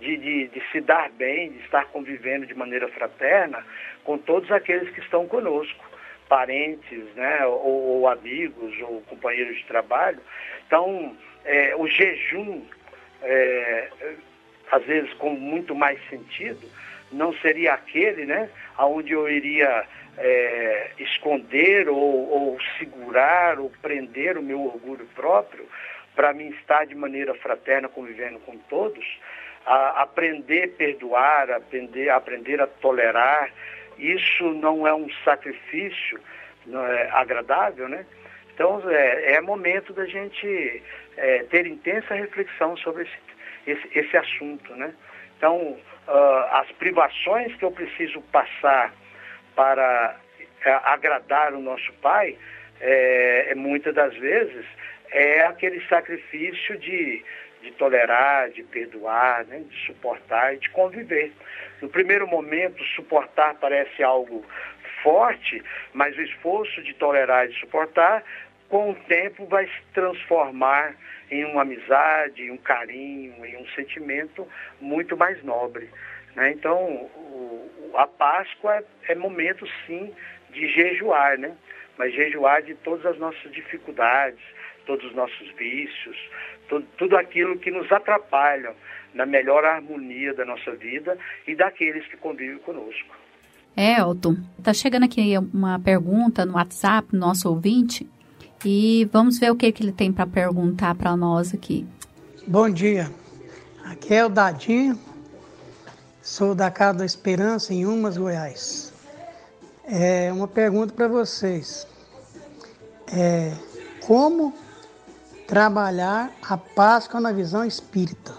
de, de, de, se dar bem, de estar convivendo de maneira fraterna com todos aqueles que estão conosco, parentes, né, ou, ou amigos, ou companheiros de trabalho. Então, é, o jejum, é, às vezes com muito mais sentido, não seria aquele, né, onde eu iria é, esconder ou, ou, segurar ou prender o meu orgulho próprio para mim estar de maneira fraterna convivendo com todos, a aprender a perdoar, aprender, aprender a tolerar, isso não é um sacrifício é agradável, né? Então é, é momento da gente é, ter intensa reflexão sobre esse, esse, esse assunto, né? Então uh, as privações que eu preciso passar para é, agradar o nosso Pai, é, muitas das vezes, é aquele sacrifício de, de tolerar, de perdoar, né, de suportar e de conviver. No primeiro momento, suportar parece algo forte, mas o esforço de tolerar e de suportar, com o tempo, vai se transformar em uma amizade, um carinho, em um sentimento muito mais nobre. Né? Então, o, a Páscoa é, é momento, sim, de jejuar, né? mas jejuar de todas as nossas dificuldades, todos os nossos vícios, tudo, tudo aquilo que nos atrapalham na melhor harmonia da nossa vida e daqueles que convivem conosco. É, Elton, tá chegando aqui uma pergunta no WhatsApp, nosso ouvinte, e vamos ver o que, que ele tem para perguntar para nós aqui. Bom dia, aqui é o Dadinho, sou da Casa da Esperança, em Umas, Goiás. É uma pergunta para vocês. É, como trabalhar a Páscoa na visão espírita?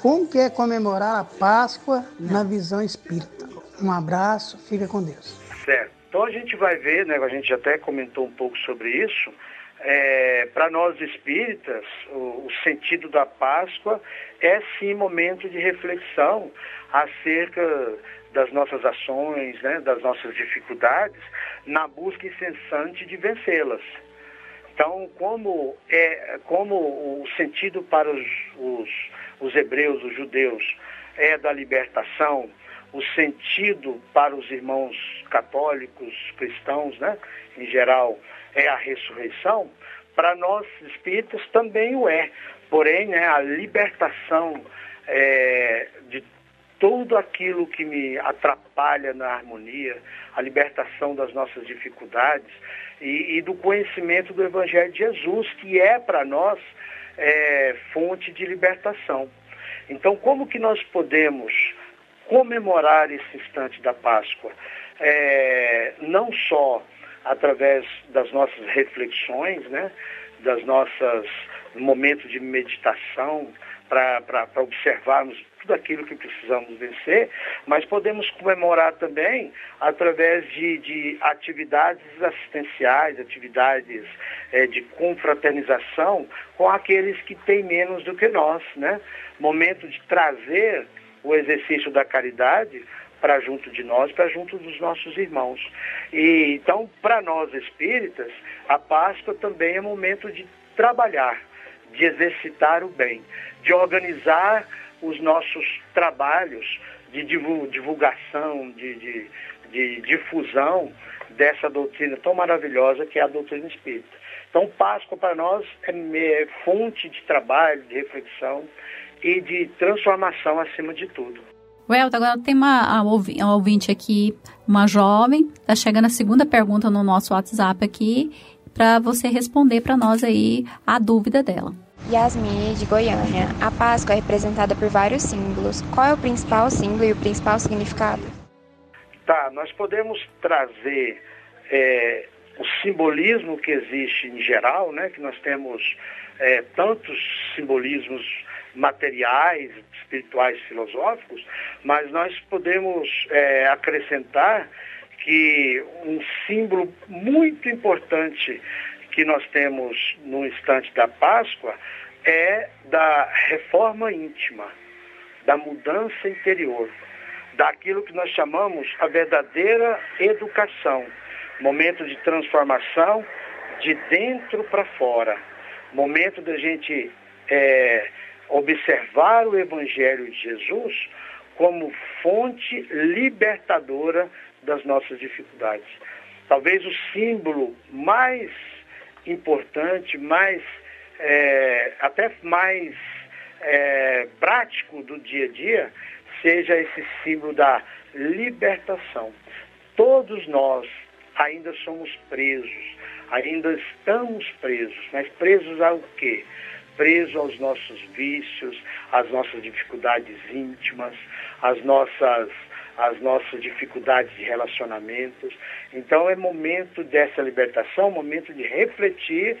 Como que é comemorar a Páscoa na visão espírita? Um abraço, fica com Deus. Certo. Então a gente vai ver, né, a gente até comentou um pouco sobre isso, é, para nós espíritas, o, o, sentido da Páscoa é sim momento de reflexão acerca das nossas ações, né, das nossas dificuldades, na busca incessante de vencê-las. Então, como, é, como o sentido para os, os, os hebreus, os judeus, é da libertação, o sentido para os irmãos católicos, cristãos, né, em geral, é a ressurreição, para nós espíritas também o é. Porém, né, a libertação é, de tudo aquilo que me atrapalha na harmonia, a libertação das nossas dificuldades e, e do conhecimento do Evangelho de Jesus, que é para nós é, fonte de libertação. Então, como que nós podemos comemorar esse instante da Páscoa, é, não só através das nossas reflexões, né, das nossas momentos de meditação, para observarmos aquilo que precisamos vencer, mas podemos comemorar também através de, de atividades assistenciais, atividades é, de confraternização com aqueles que têm menos do que nós, né? Momento de trazer o exercício da caridade para junto de nós, para junto dos nossos irmãos. E então, para nós espíritas, a Páscoa também é momento de trabalhar, de exercitar o bem, de organizar os nossos trabalhos de divulgação, de, de, de difusão dessa doutrina tão maravilhosa que é a doutrina espírita. Então, Páscoa para nós é fonte de trabalho, de reflexão, e de transformação acima de tudo. Welton, agora tem uma, uma ouvinte aqui, uma jovem, está chegando a segunda pergunta no nosso WhatsApp aqui, para você responder para nós aí a dúvida dela. Yasmin, de Goiânia. A Páscoa é representada por vários símbolos. Qual é o principal símbolo e o principal significado? Tá, nós podemos trazer é, o simbolismo que existe em geral, né? Que nós temos é, tantos simbolismos materiais, espirituais, filosóficos, mas nós podemos é, acrescentar que um símbolo muito importante que nós temos no instante da Páscoa é da reforma íntima, da mudança interior, daquilo que nós chamamos a verdadeira educação, momento de transformação de dentro para fora, momento da gente é, observar o Evangelho de Jesus como fonte libertadora das nossas dificuldades. Talvez o símbolo mais importante, mais é, até mais é, prático do dia a dia, seja esse símbolo da libertação. Todos nós ainda somos presos, ainda estamos presos, mas presos ao quê? preso aos nossos vícios, às nossas dificuldades íntimas, às nossas, às nossas dificuldades de relacionamentos. Então é momento dessa libertação, momento de refletir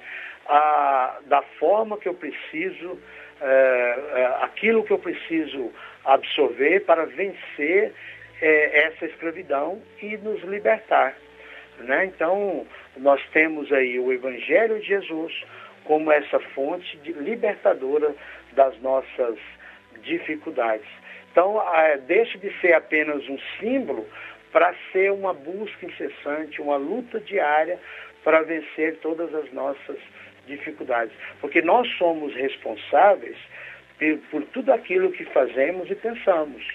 ah, da forma que eu preciso, eh, eh, aquilo que eu preciso absorver para vencer é, essa escravidão e nos libertar. Né? Então, nós temos aí o Evangelho de Jesus como essa fonte libertadora das nossas dificuldades. Então, é, deixe de ser apenas um símbolo para ser uma busca incessante, uma luta diária para vencer todas as nossas dificuldades. Porque nós somos responsáveis por, tudo aquilo que fazemos e pensamos.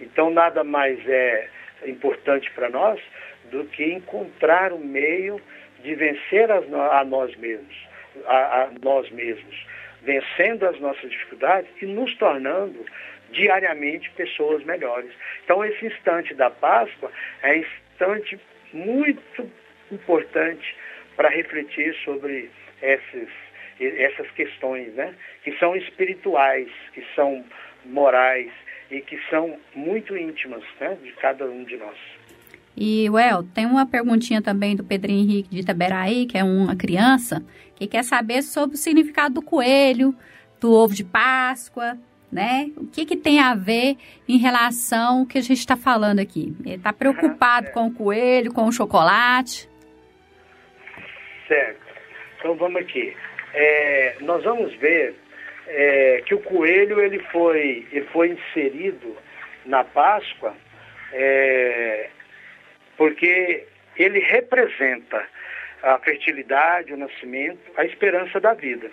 Então, nada mais é importante para nós do que encontrar o meio de vencer a nós mesmos, a, a nós mesmos, vencendo as nossas dificuldades e nos tornando diariamente pessoas melhores. Então, esse instante da Páscoa é um instante muito importante para refletir sobre esses, essas questões, né? que são espirituais, que são morais e que são muito íntimas né? de cada um de nós. E, Well, tem uma perguntinha também do Pedro Henrique de Itaberaí, que é uma criança, que quer saber sobre o significado do coelho, do ovo de Páscoa, né? O que, que tem a ver em relação ao que a gente está falando aqui? Ele está preocupado com o coelho, com o chocolate? Certo. Então vamos aqui. É, nós vamos ver é, que o coelho ele foi, ele foi inserido na Páscoa é, porque ele representa a fertilidade, o nascimento, a esperança da vida.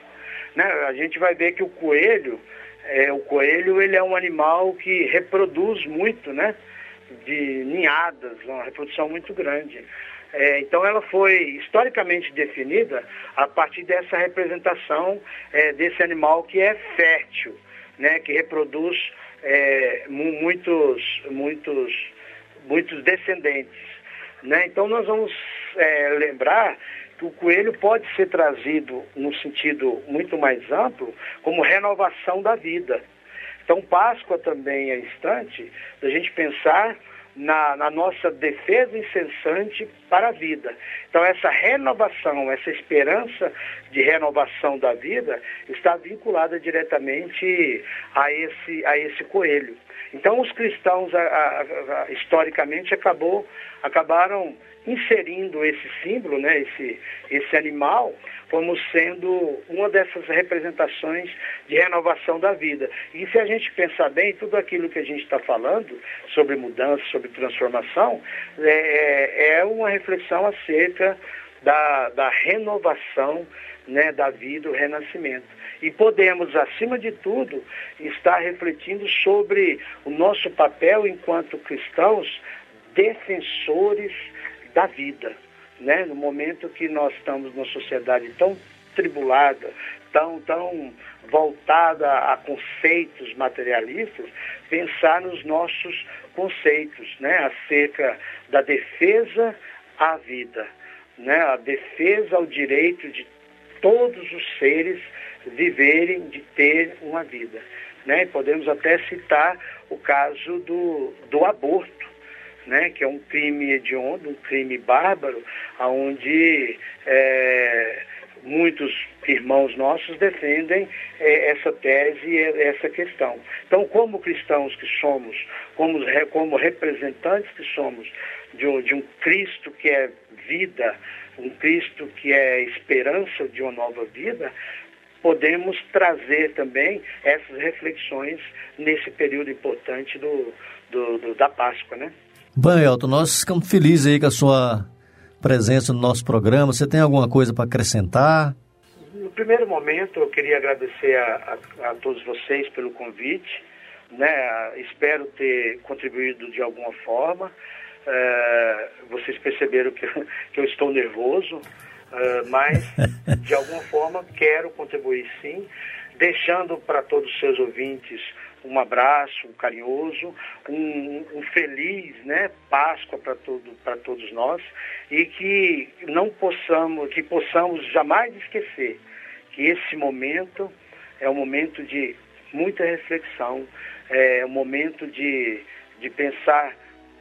Né? A gente vai ver que o coelho, é, o coelho ele é um animal que reproduz muito, né? De ninhadas, uma reprodução muito grande. É, então ela foi historicamente definida a partir dessa representação é, desse animal que é fértil, né, que reproduz é, muitos, muitos, muitos descendentes. Né? Então nós vamos é, lembrar o coelho pode ser trazido no sentido muito mais amplo como renovação da vida. Então Páscoa também é instante da gente pensar na, na, nossa defesa incessante para a vida. Então, essa renovação, essa esperança de renovação da vida está vinculada diretamente a esse, a esse coelho. Então, os cristãos, a, a, a, historicamente, acabou, acabaram inserindo esse símbolo, né, esse, esse animal, como sendo uma dessas representações de renovação da vida. E se a gente pensar bem, tudo aquilo que a gente está falando sobre mudança, sobre transformação, é, é uma reflexão acerca da, da renovação né, da vida, o renascimento. E podemos, acima de tudo, estar refletindo sobre o nosso papel enquanto cristãos defensores da vida. Né? No momento que nós estamos numa sociedade tão tribulada, tão, tão voltada a conceitos materialistas, pensar nos nossos conceitos, né? acerca da defesa à vida, né? a defesa ao direito de todos os seres viverem, de ter uma vida. Né? Podemos até citar o caso do, do aborto né, que é um crime hediondo, um crime bárbaro, onde é, muitos irmãos nossos defendem é, essa tese e essa questão. Então, como cristãos que somos, como, como representantes que somos de um, de um Cristo que é vida, um Cristo que é esperança de uma nova vida, podemos trazer também essas reflexões nesse período importante do, do, do da Páscoa, né? Bom, Elton, nós ficamos felizes aí com a sua presença no nosso programa. Você tem alguma coisa para acrescentar? No primeiro momento, eu queria agradecer a, a, a todos vocês pelo convite. Né? Espero ter contribuído de alguma forma. É, vocês perceberam que, que eu estou nervoso, é, mas de alguma forma quero contribuir sim, deixando para todos os seus ouvintes um abraço carinhoso, um, um feliz né, Páscoa para todo, todos nós e que não possamos, que possamos jamais esquecer que esse momento é um momento de muita reflexão, é um momento de, de pensar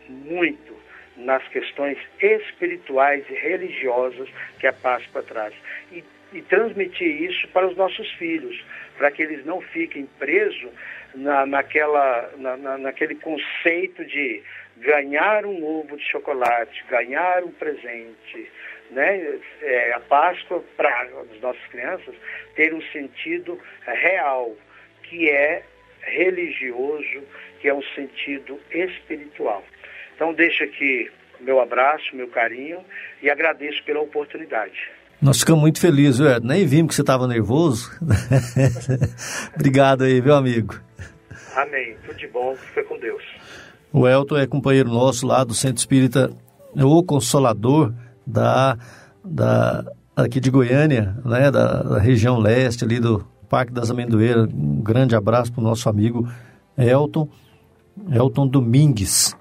muito nas questões espirituais e religiosas que a Páscoa traz. E, e transmitir isso para os nossos filhos, para que eles não fiquem presos na, naquela, na, na, naquele conceito de ganhar um ovo de chocolate, ganhar um presente, né? É, a Páscoa para as nossas crianças ter um sentido real, que é religioso, que é um sentido espiritual. Então deixo aqui meu abraço, meu carinho e agradeço pela oportunidade. Nós ficamos muito felizes, viu, Nem vimos que você estava nervoso. Obrigado aí, meu amigo. Amém. Tudo de bom. Fica com Deus. O Elton é companheiro nosso lá do Centro Espírita O Consolador da, da aqui de Goiânia, né, da, da região leste ali do Parque das Amendoeiras. Um grande abraço para o nosso amigo Elton, Elton Domingues.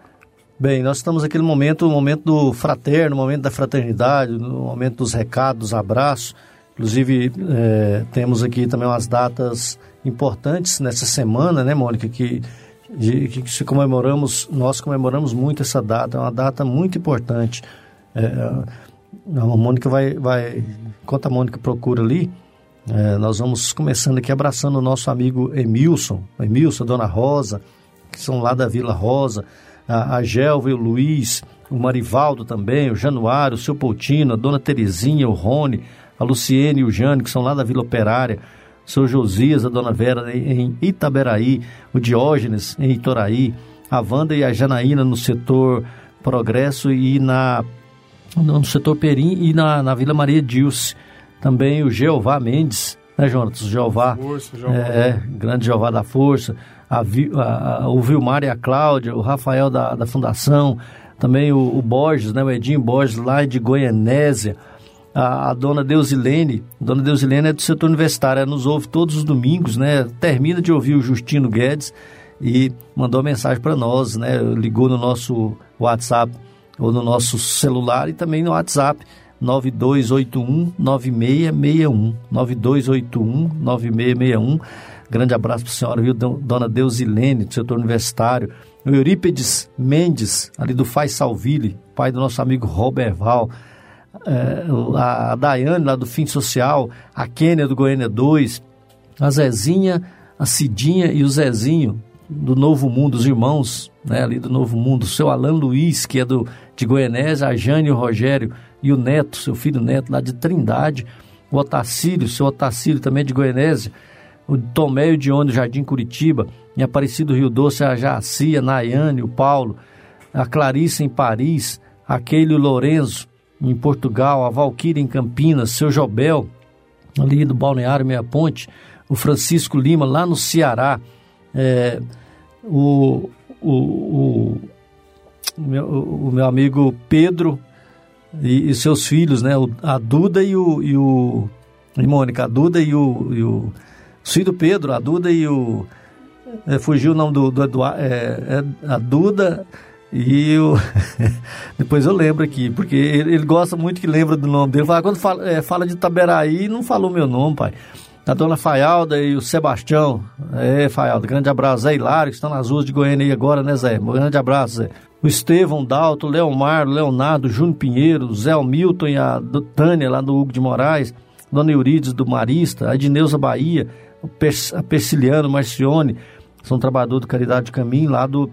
Bem, nós estamos aqui no momento, no momento do fraterno, no momento da fraternidade, no momento dos recados, dos abraços. Inclusive, é, temos aqui também umas datas importantes nessa semana, né, Mônica, que, que se comemoramos, nós comemoramos muito essa data, é uma data muito importante. É, a Mônica vai, vai, enquanto a Mônica procura ali, é, nós vamos começando aqui abraçando o nosso amigo Emilson, Emilson, Dona Rosa, que são lá da Vila Rosa, a, a Gelva e o Luiz, o Marivaldo também, o Januário, o seu Poutino, a Dona Terezinha, o Rony, a Luciene e o Jane, que são lá da Vila Operária, o seu Josias, a Dona Vera em Itaberaí, o Diógenes em Itoraí, a Wanda e a Janaína no setor Progresso e na no setor Perim e na, na Vila Maria Dilce. Também o Jeová Mendes, né, Jonas? O Jeová. Força, Jeová. É, grande Jeová da Força. A, a, o Vilmar e a Cláudia, o Rafael da, da Fundação, também o, o Borges, né, o Edinho Borges, lá de Goianésia a, a dona Deusilene, dona Deusilene é do setor universitário, ela nos ouve todos os domingos, né? Termina de ouvir o Justino Guedes e mandou mensagem para nós, né? Ligou no nosso WhatsApp ou no nosso celular e também no WhatsApp 9281 9661 9281 9661 Grande abraço para a senhora, viu? Dona Deusilene, do setor universitário. O Eurípedes Mendes, ali do Faz Salville, pai do nosso amigo Roberval é, a Daiane lá do Fim Social, a Kênia do Goiânia 2, a Zezinha, a Cidinha e o Zezinho do Novo Mundo, os irmãos né, ali do Novo Mundo, o seu Alan Luiz, que é do, de Goianésia, a Jane, o Rogério e o Neto, seu filho Neto lá de Trindade, o Otacílio, seu Otacílio também de Goianésia, o Tomé e o Dione Jardim Curitiba, em Aparecido Rio Doce, a Jaci, a Nayane, o Paulo, a Clarice em Paris, a Keilo Lorenzo, em Portugal, a Valquíria em Campinas, seu Jobel, ali do Balneário Meia Ponte, o Francisco Lima, lá no Ceará, é, o, o, o, meu, o, meu, amigo Pedro e, e, seus filhos, né, a Duda e o, e o e Mônica, a Duda e o, e o filho do Pedro, a Duda e o é, fugiu o nome do, do Eduardo, é, é, a Duda e eu, depois eu lembro aqui, porque ele, ele, gosta muito que lembra do nome dele. Fala, quando fala, é, fala de Taberaí, não falou meu nome, pai. A dona Faialda e o Sebastião. É, Faialda, grande abraço. Zé Hilário, que estão nas ruas de Goiânia aí agora, né, Zé? Grande abraço, Zé. O Estevão, Dalto, Leomar, Leonardo, Júnior Pinheiro, Zé Milton e a Tânia, lá do Hugo de Moraes, Dona Eurides do Marista, a Edneuza Bahia, a Persiliano Marcione, são trabalhadores do Caridade de Caminho, lá do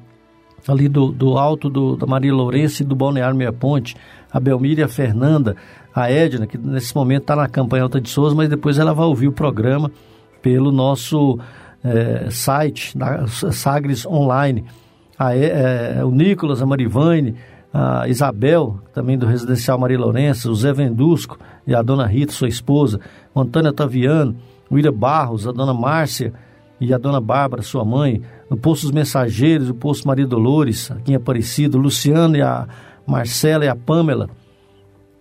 ali do, do alto do, da Maria Lourenço e do Balneário Meia Ponte, a Belmíria, Fernanda, a Edna, que nesse momento está na campanha Alta de Souza, mas depois ela vai ouvir o programa pelo nosso é, site, da Sagres Online. A, é, o Nicolas, a Marivane, a Isabel, também do Residencial Maria Lourenço, o Zé Vendusco e a dona Rita, sua esposa, o Antônio Taviano, o William Barros, a dona Márcia e a dona Bárbara, sua mãe, no Poço dos Mensageiros, o Poço Maria Dolores, aqui em Aparecido, Luciano e a Marcela e a Pamela,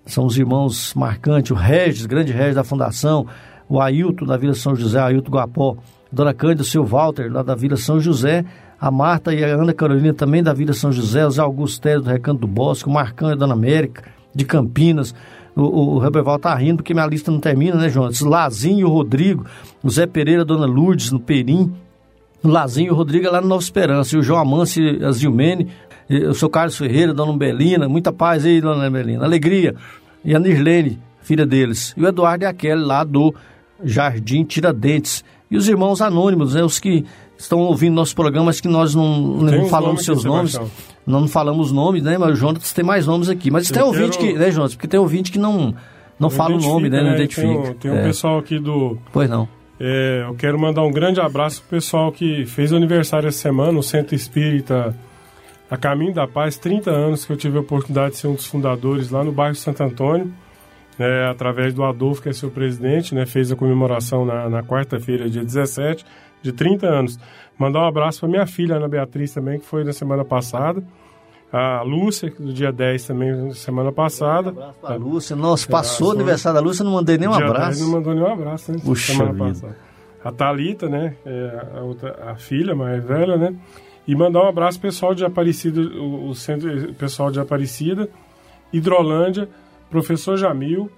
são os irmãos marcantes, o Regis, grande Regis da Fundação, o Ailton da Vila São José, Ailton Guapó, Dona Cândida, o seu Walter, lá da Vila São José, a Marta e a Ana Carolina também da Vila São José, o Zé Augusto Teres do Recanto do Bosque, o Marcão e a Dona América, de Campinas, o, o, o tá rindo porque minha lista não termina, né, João? Lazinho, o Rodrigo, o Zé Pereira, a Dona Lourdes, no Perim, o Lazinho, o Rodrigo é lá no Nova Esperança, e o João Amâncio, a Zilmene, o seu Carlos Ferreira, Dona Belina, muita paz aí, Dona Belina, alegria, e a Nirlene, filha deles, e o Eduardo e a Kelly lá do Jardim Tiradentes, e os irmãos anônimos, né, os que estão ouvindo nosso programa, mas que nós não, não falamos seus nomes. Não falamos nomes, né? Mas o Jonas tem mais nomes aqui. Mas eu tem ouvinte quero... que, né, Jonas? Porque tem ouvinte que não, não fala o nome, né? Não né? identifica. Tem, tem um é. pessoal aqui do. Pois não. É, eu quero mandar um grande abraço pro pessoal que fez aniversário essa semana, o Centro Espírita A Caminho da Paz, 30 anos que eu tive a oportunidade de ser um dos fundadores lá no bairro Santo Antônio, né, através do Adolfo, que é seu presidente, né, fez a comemoração na, na quarta-feira, dia 17, de 30 anos. Mandar um abraço para minha filha, Ana Beatriz, também, que foi na semana passada a Lúcia, do dia 10 também, semana passada. Um abraço pra Lúcia. Nossa, passou o aniversário da Lúcia, não mandei nem um dia abraço. 10 não mandou nenhum abraço, né? Puxa semana vida. passada. A Thalita, né? É a, outra, a filha mais velha, né? E mandar um abraço pessoal de Aparecida, o, o centro pessoal de Aparecida, Hidrolândia, Professor Jamil,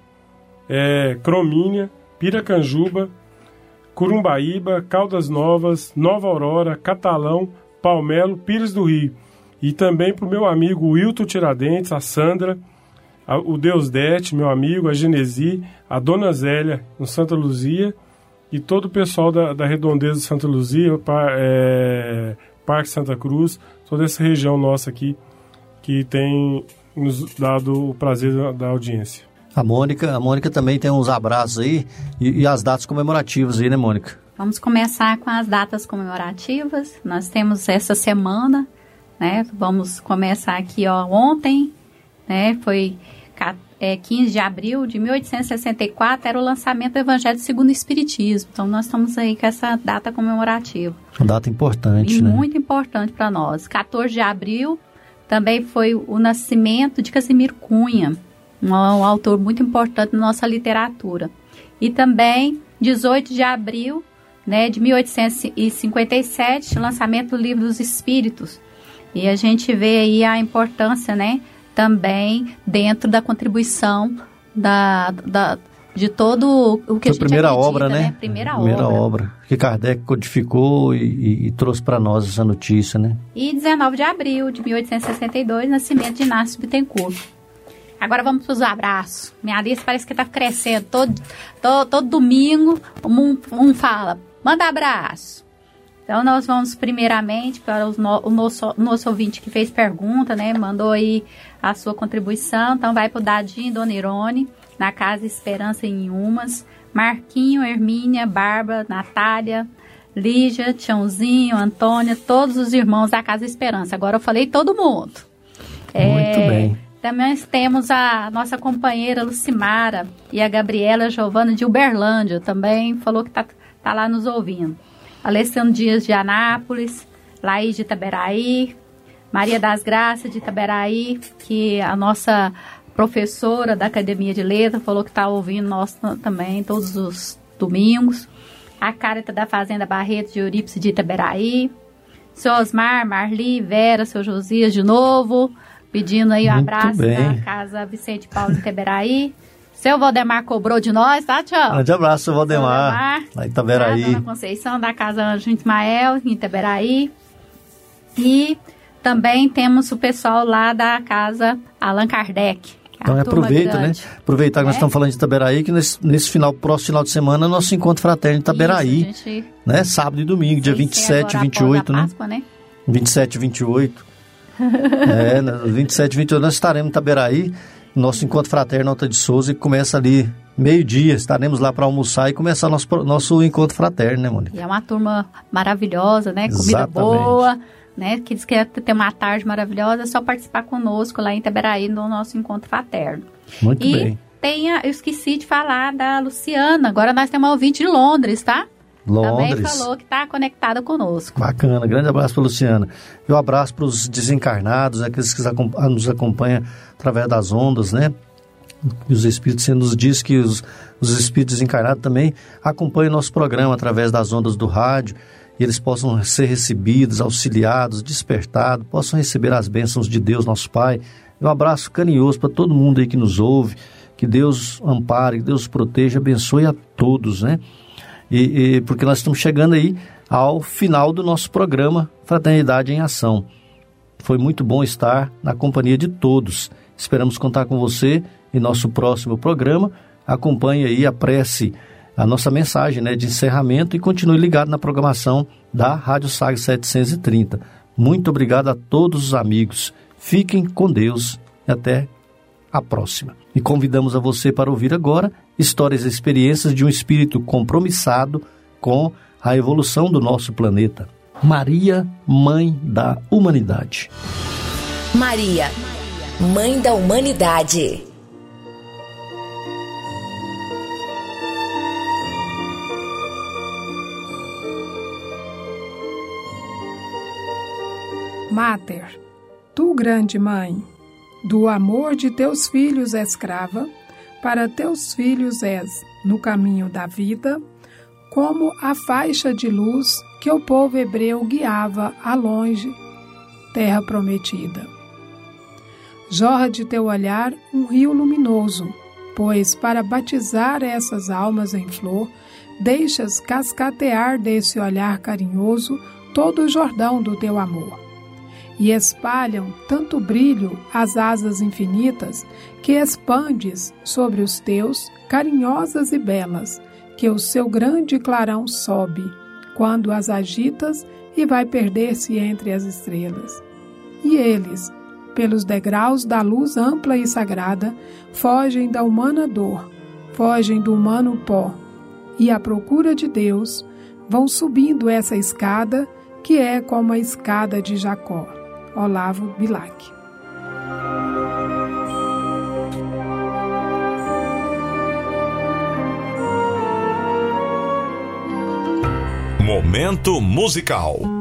é, Cromínia, Piracanjuba, Curumbaíba, Caldas Novas, Nova Aurora, Catalão, Palmelo, Pires do Rio. E também para o meu amigo Wilton Tiradentes, a Sandra, a, o Deus Dete, meu amigo, a Genesi, a Dona Zélia, no Santa Luzia, e todo o pessoal da, da Redondeza de Santa Luzia, par, é, Parque Santa Cruz, toda essa região nossa aqui, que tem nos dado o prazer da, da audiência. A Mônica, a Mônica também tem uns abraços aí e, e, as datas comemorativas aí, né, Mônica? Vamos começar com as datas comemorativas. Nós temos essa semana, né? Vamos começar aqui, ó, ontem, né? Foi é, 15 de abril de 1864, era o lançamento do Evangelho segundo o Espiritismo. Então, nós estamos aí com essa data comemorativa. Uma data importante, e né? muito importante para nós. 14 de abril também foi o nascimento de Casimiro Cunha, um, um autor muito importante na nossa literatura. E também, 18 de abril né, de 1857, lançamento do Livro dos Espíritos, e a gente vê aí a importância, né, também dentro da contribuição da, da de todo o que Foi a gente primeira acredita, obra, né? né? Primeira, primeira obra. obra. que Kardec codificou e, e, e trouxe para nós essa notícia, né? E 19 de abril de 1862, nascimento de Inácio Bittencourt. Agora vamos para os abraços. Minha lista parece que está crescendo. Todo, todo, todo domingo um, um fala, manda abraço. Então, nós vamos primeiramente para no, o nosso, nosso ouvinte que fez pergunta, né? Mandou aí a sua contribuição. Então, vai para o Dadinho Dona Irone, na Casa Esperança em Umas. Marquinho, Hermínia, Bárbara, Natália, Lígia, Tiãozinho, Antônia, todos os irmãos da Casa Esperança. Agora eu falei todo mundo. Muito é, bem. Também temos a nossa companheira Lucimara e a Gabriela Giovana de Uberlândia. Também falou que está tá lá nos ouvindo. Alessandro Dias de Anápolis, Laís de Itaberaí, Maria das Graças de Itaberaí, que a nossa professora da Academia de Letras falou que está ouvindo nós também todos os domingos. A Carita da Fazenda Barreto de Eurípice de Itaberaí. Seu Osmar, Marli, Vera, seu Josias de novo, pedindo aí um Muito abraço bem. da Casa Vicente Paulo de Itaberaí. Seu Valdemar cobrou de nós, tá, Tchau? Grande abraço, seu Valdemar. Valdemar lá em. Dona Conceição, da Casa Anjo Ismael, em Itaberaí. E também temos o pessoal lá da Casa Allan Kardec. É então aproveita, né? Aproveitar que é? nós estamos falando de Itaberaí, que nesse, nesse final, próximo final de semana, nosso encontro fraterno em Itaberaí. Isso, gente... né? Sábado e domingo, dia 27 e 28, né? Páscoa, né? 27 e 28. É, 27 e 28 nós estaremos em Itaberaí nosso encontro fraterno Alta de Souza, que começa ali meio-dia. Estaremos lá para almoçar e começar nosso, nosso encontro fraterno, né, Mônica? E é uma turma maravilhosa, né? Comida Exatamente. boa, né? Que diz que quer ter uma tarde maravilhosa, é só participar conosco lá em Itaberaí no nosso encontro fraterno. Muito e bem. Tem a, eu esqueci de falar da Luciana. Agora nós temos uma ouvinte de Londres, tá? Londres. Também falou que está conectada conosco. Bacana, grande abraço para Luciana. E um abraço para os desencarnados, aqueles que nos acompanham através das ondas, né? E os Espíritos, você nos diz que os, os Espíritos desencarnados também acompanham nosso programa através das ondas do rádio e eles possam ser recebidos, auxiliados, despertados, possam receber as bênçãos de Deus, nosso Pai. Um abraço carinhoso para todo mundo aí que nos ouve, que Deus ampare, que Deus proteja, abençoe a todos, né? E, e, porque nós estamos chegando aí ao final do nosso programa Fraternidade em Ação. Foi muito bom estar na companhia de todos. Esperamos contar com você em nosso próximo programa. Acompanhe aí a prece a nossa mensagem né, de encerramento e continue ligado na programação da Rádio Sag 730. Muito obrigado a todos os amigos. Fiquem com Deus e até a próxima. E convidamos a você para ouvir agora histórias e experiências de um espírito compromissado com a evolução do nosso planeta. Maria, Mãe da Humanidade. Maria, Mãe da Humanidade. Mater, tu grande mãe, do amor de teus filhos escrava, para teus filhos és, no caminho da vida, como a faixa de luz que o povo hebreu guiava a longe, terra prometida. Jorra de teu olhar um rio luminoso, pois para batizar essas almas em flor, deixas cascatear desse olhar carinhoso todo o Jordão do teu amor e espalham tanto brilho as asas infinitas que expandes sobre os teus, carinhosas e belas, que o seu grande clarão sobe, quando as agitas e vai perder-se entre as estrelas. E eles, pelos degraus da luz ampla e sagrada, fogem da humana dor, fogem do humano pó, e à procura de Deus, vão subindo essa escada que é como a escada de Jacó. Olavo Bilac. Momento musical.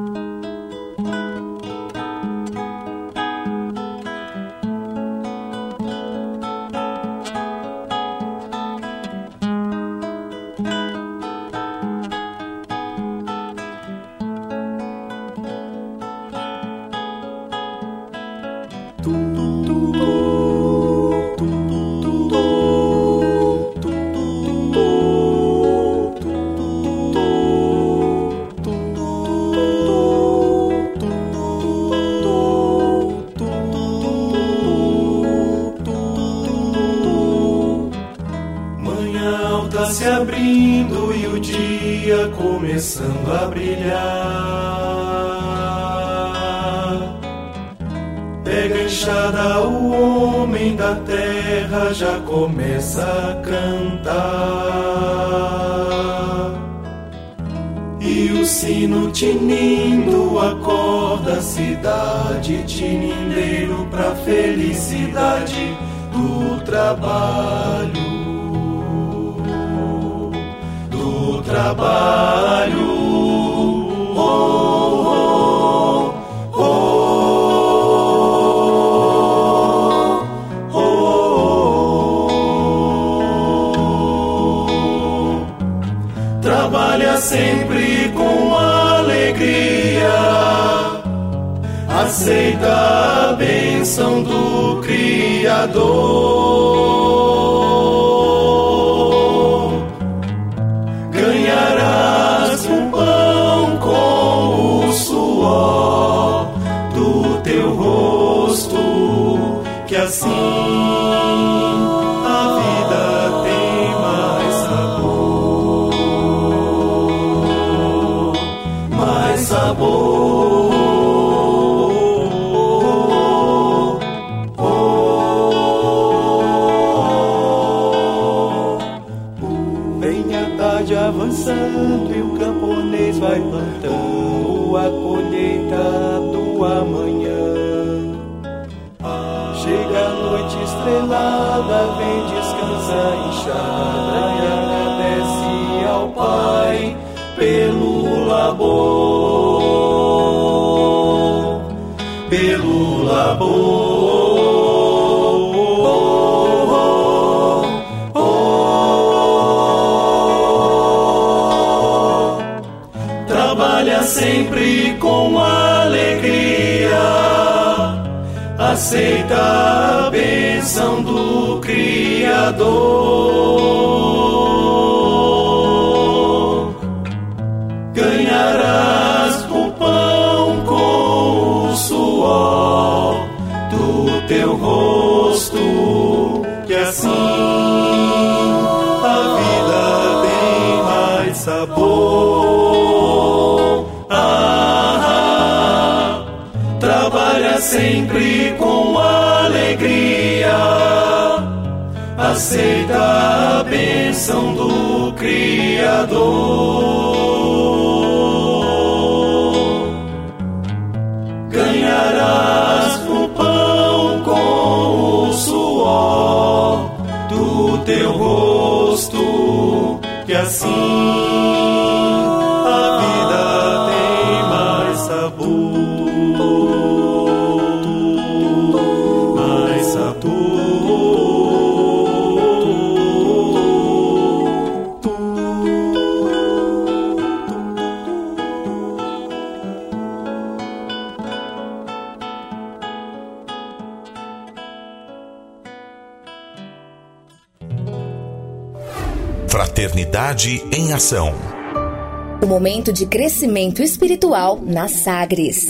Que Fraternidade em Ação. O momento de crescimento espiritual na Sagres.